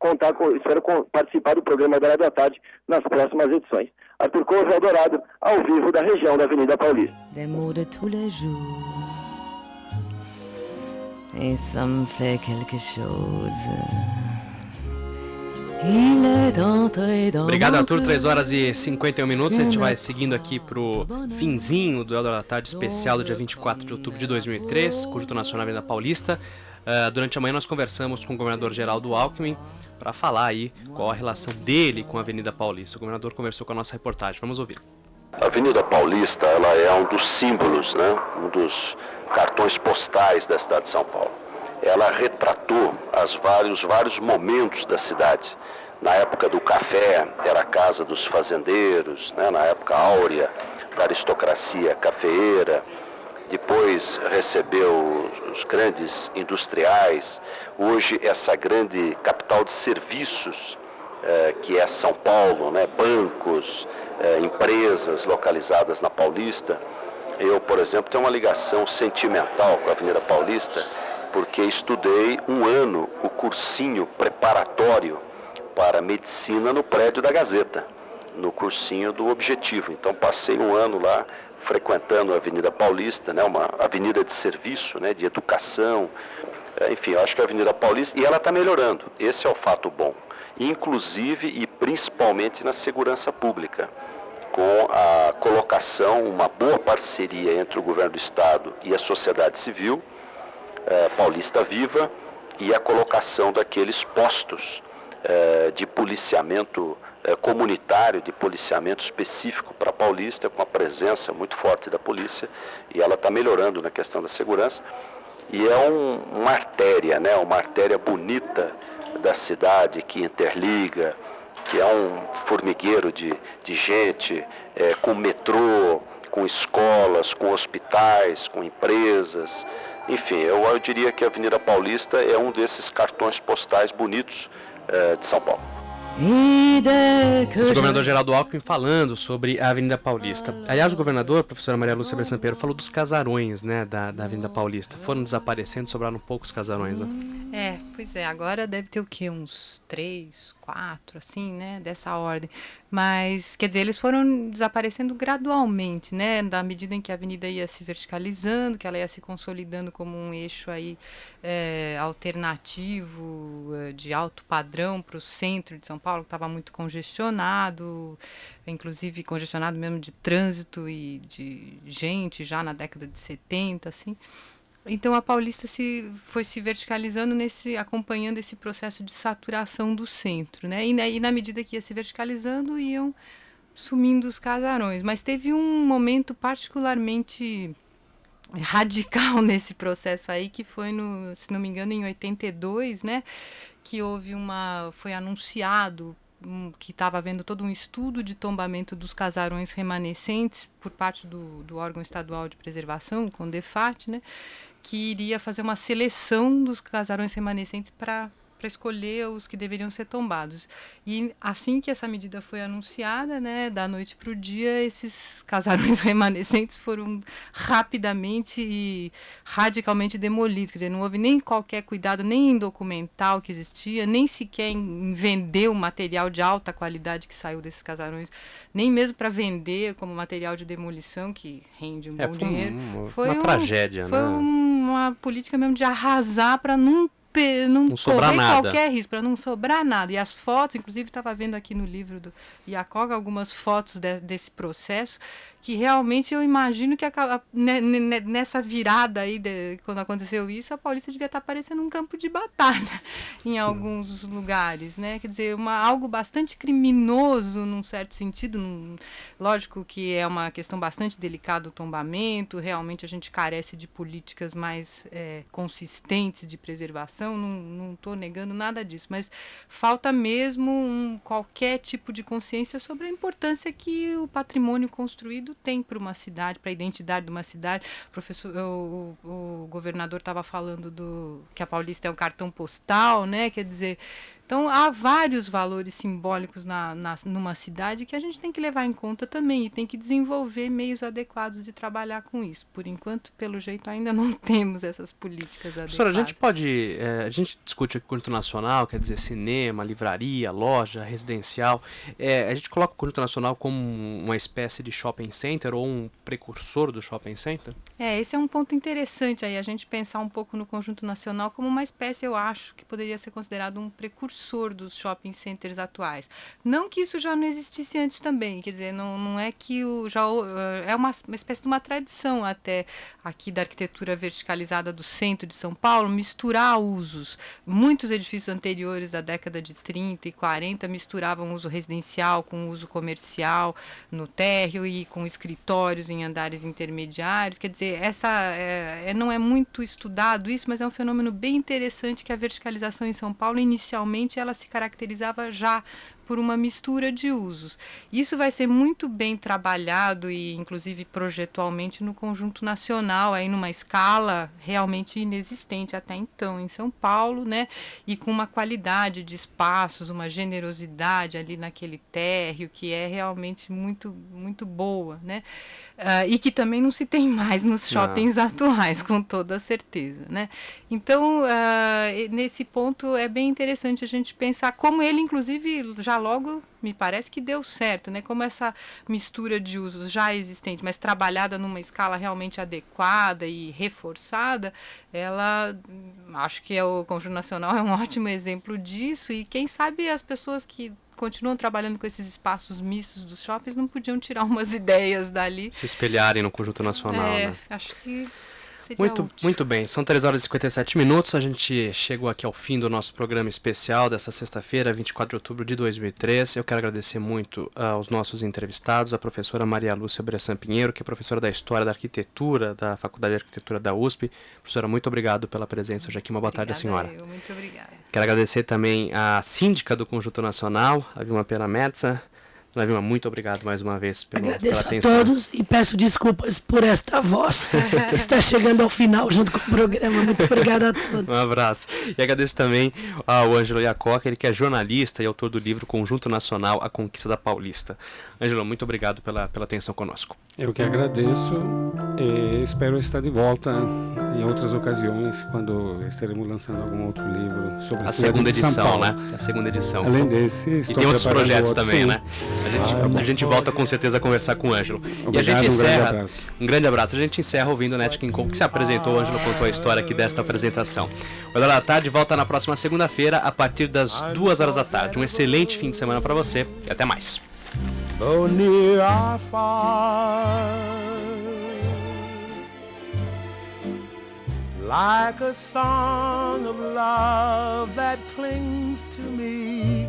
contar com, espero com- participar do programa Eldorado à Tarde nas próximas edições. Arthur Couve, Eldorado, ao vivo da região da Avenida Paulista. des mots de tous les jours. Et ça me fait quelque chose. Obrigado, Arthur. cœur. 3 horas e 51 minutos. A gente vai seguindo aqui pro finzinho do Eldorado da Tarde especial do dia 24 de outubro de 2003, Conjunto Nacional Avenida Paulista. Ah, durante a manhã nós conversamos com o governador Geraldo Alckmin para falar aí qual a relação dele com a Avenida Paulista. O governador conversou com a nossa reportagem. Vamos ouvir. A Avenida Paulista ela é um dos símbolos, né? um dos cartões postais da cidade de São Paulo. Ela retratou as vários, vários momentos da cidade. Na época do café, era a casa dos fazendeiros, né? na época áurea da aristocracia cafeeira. Depois recebeu os grandes industriais. Hoje, essa grande capital de serviços eh, que é São Paulo, né? bancos, eh, empresas localizadas na Paulista. Eu, por exemplo, tenho uma ligação sentimental com a Avenida Paulista, porque estudei um ano o cursinho preparatório para medicina no prédio da Gazeta, no cursinho do Objetivo. Então passei um ano lá frequentando a Avenida Paulista, né, uma avenida de serviço, né, de educação, é, enfim, eu acho que a Avenida Paulista, e ela está melhorando, esse é o fato bom, inclusive e principalmente na segurança pública, com a colocação, uma boa parceria entre o governo do Estado e a sociedade civil, eh, Paulista Viva, e a colocação daqueles postos eh, de policiamento eh, comunitário, de policiamento específico para Paulista, com a presença muito forte da polícia, e ela está melhorando na questão da segurança. E é um- uma artéria, né? uma artéria bonita da cidade que interliga, que é um formigueiro de, de gente, eh, com metrô, com escolas, com hospitais, com empresas. Enfim, eu, eu diria que a Avenida Paulista é um desses cartões postais bonitos eh, de São Paulo. O governador Geraldo Alckmin falando sobre a Avenida Paulista. Aliás, o governador, a professora Maria Lúcia Bressampeiro, falou dos casarões né, da, da Avenida Paulista. Foram desaparecendo, sobraram poucos casarões. Né? É, pois é, agora deve ter o quê? Uns três, quatro assim, né, dessa ordem. Mas, quer dizer, eles foram desaparecendo gradualmente, né, da medida em que a avenida ia se verticalizando, que ela ia se consolidando como um eixo aí é, alternativo, é, de alto padrão para o centro de São Paulo, que estava muito congestionado, inclusive congestionado mesmo de trânsito e de gente já na década de 70, assim. Então a Paulista se foi se verticalizando nesse acompanhando esse processo de saturação do centro, né? E, na- e na medida que ia se verticalizando iam sumindo os casarões, mas teve um momento particularmente radical nesse processo aí que foi no, se não me engano, em 82, né, que houve uma foi anunciado que estava havendo todo um estudo de tombamento dos casarões remanescentes por parte do, do órgão estadual de preservação, o CONDEFAT, né, que iria fazer uma seleção dos casarões remanescentes para para escolher os que deveriam ser tombados. E assim que essa medida foi anunciada, né, da noite para o dia, esses casarões remanescentes foram rapidamente e radicalmente demolidos. Quer dizer, não houve nem qualquer cuidado, nem em documentar o que existia, nem sequer em vender o material de alta qualidade que saiu desses casarões, nem mesmo para vender como material de demolição, que rende um É, bom foi um- dinheiro. uma tragédia, foi né? uma política mesmo de arrasar para pe- não, Não sobrar nada. qualquer risco, para não sobrar nada. E as fotos, inclusive estava vendo aqui no livro do Iacoga algumas fotos de- desse processo, que realmente eu imagino que aca- ne- ne- nessa virada aí, de- quando aconteceu isso, a Paulista devia estar parecendo um campo de batalha em alguns lugares, né? Quer dizer, uma, algo bastante criminoso num certo sentido. num- lógico que é uma questão bastante delicada o tombamento, realmente a gente carece de políticas mais eh, consistentes de preservação, não estou negando nada disso, mas falta mesmo um, qualquer tipo de consciência sobre a importância que o patrimônio construído tem para uma cidade, para a identidade de uma cidade. O, professor, o- o governador estava falando do que a Paulista é um cartão postal, né? Quer dizer, então há vários valores simbólicos na, na, numa cidade que a gente tem que levar em conta também e tem que desenvolver meios adequados de trabalhar com isso. Por enquanto, pelo jeito, ainda não temos essas políticas adequadas. Professora, a gente pode. eh, a gente discute aqui o conjunto nacional, quer dizer, cinema, livraria, loja, residencial. Eh, a gente coloca o conjunto nacional como uma espécie de shopping center ou um precursor do shopping center? É, esse é um ponto interessante aí, a gente pensar um pouco no conjunto nacional como uma espécie, eu acho, que poderia ser considerado um precursor dos shopping centers atuais. Não que isso já não existisse antes também, quer dizer, não, não é que o já eh, é uma, uma espécie de uma tradição até aqui da arquitetura verticalizada do centro de São Paulo misturar usos. Muitos edifícios anteriores da década de 30 e 40 misturavam uso residencial com uso comercial no térreo e com escritórios em andares intermediários. Quer dizer, essa é, é- não é muito estudado isso, mas é um fenômeno bem interessante que a verticalização em São Paulo inicialmente ela se caracterizava já por uma mistura de usos. Isso vai ser muito bem trabalhado e, inclusive, projetualmente no conjunto nacional, aí numa escala realmente inexistente até então em São Paulo, né? E com uma qualidade de espaços, uma generosidade ali naquele térreo que é realmente muito, muito boa, né? Ah, e que também não se tem mais nos Não. shoppings atuais, com toda certeza, né? Então, e- nesse ponto é bem interessante a gente pensar como ele, inclusive, já logo me parece que deu certo, né? Como essa mistura de usos já existente, mas trabalhada numa escala realmente adequada e reforçada, ela acho que é o Conjunto Nacional é um ótimo exemplo disso e quem sabe as pessoas que continuam trabalhando com esses espaços mistos dos shoppings não podiam tirar umas ideias dali. Se espelharem no conjunto nacional, é, né? acho que seria Muito, útil. muito bem, são 3 horas e 57 minutos. A gente chegou aqui ao fim do nosso programa especial dessa sexta-feira, 24 de outubro de 2003. Eu quero agradecer muito ah, aos nossos entrevistados, a professora Maria Lúcia Bressan Pinheiro, que é professora da História da Arquitetura da Faculdade de Arquitetura da USP. Professora, muito obrigado pela presença hoje aqui. Uma boa tarde senhora. Eu, muito obrigada. Quero agradecer também à síndica do Conjunto Nacional, a Vilma Pena Metza. Dona Vilma, muito obrigado mais uma vez pelo, Agradeço pela a atenção. todos e peço desculpas por esta voz que está chegando ao final junto com o programa. Muito obrigada a todos. Um abraço. E agradeço também ao Ângelo Iacoca, ele que é jornalista e autor do livro Conjunto Nacional, A Conquista da Paulista. Ângelo, muito obrigado pela, pela atenção conosco. Eu que agradeço e espero estar de volta em outras ocasiões, quando estaremos lançando algum outro livro sobre a, A segunda de São edição, Paulo. né? A segunda edição. Além desse, E estou tem outros projetos outro, também, sim. né? A gente, Ah, a gente volta com certeza a conversar com o Ângelo. e a Obrigado, gente um grande encerra. abraço. Um grande abraço. A gente encerra ouvindo o Net King Cole, que se apresentou. O Ângelo contou a história aqui desta apresentação. O Hora da Tarde volta na próxima segunda-feira, a partir das duas horas da tarde. Um excelente fim de semana para você e até mais. though near or far. Like a song of love that clings to me,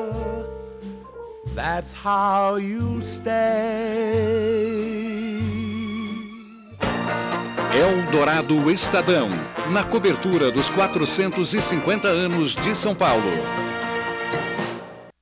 that's how you'll stay Eldorado Estadão, na cobertura dos 450 anos de São Paulo.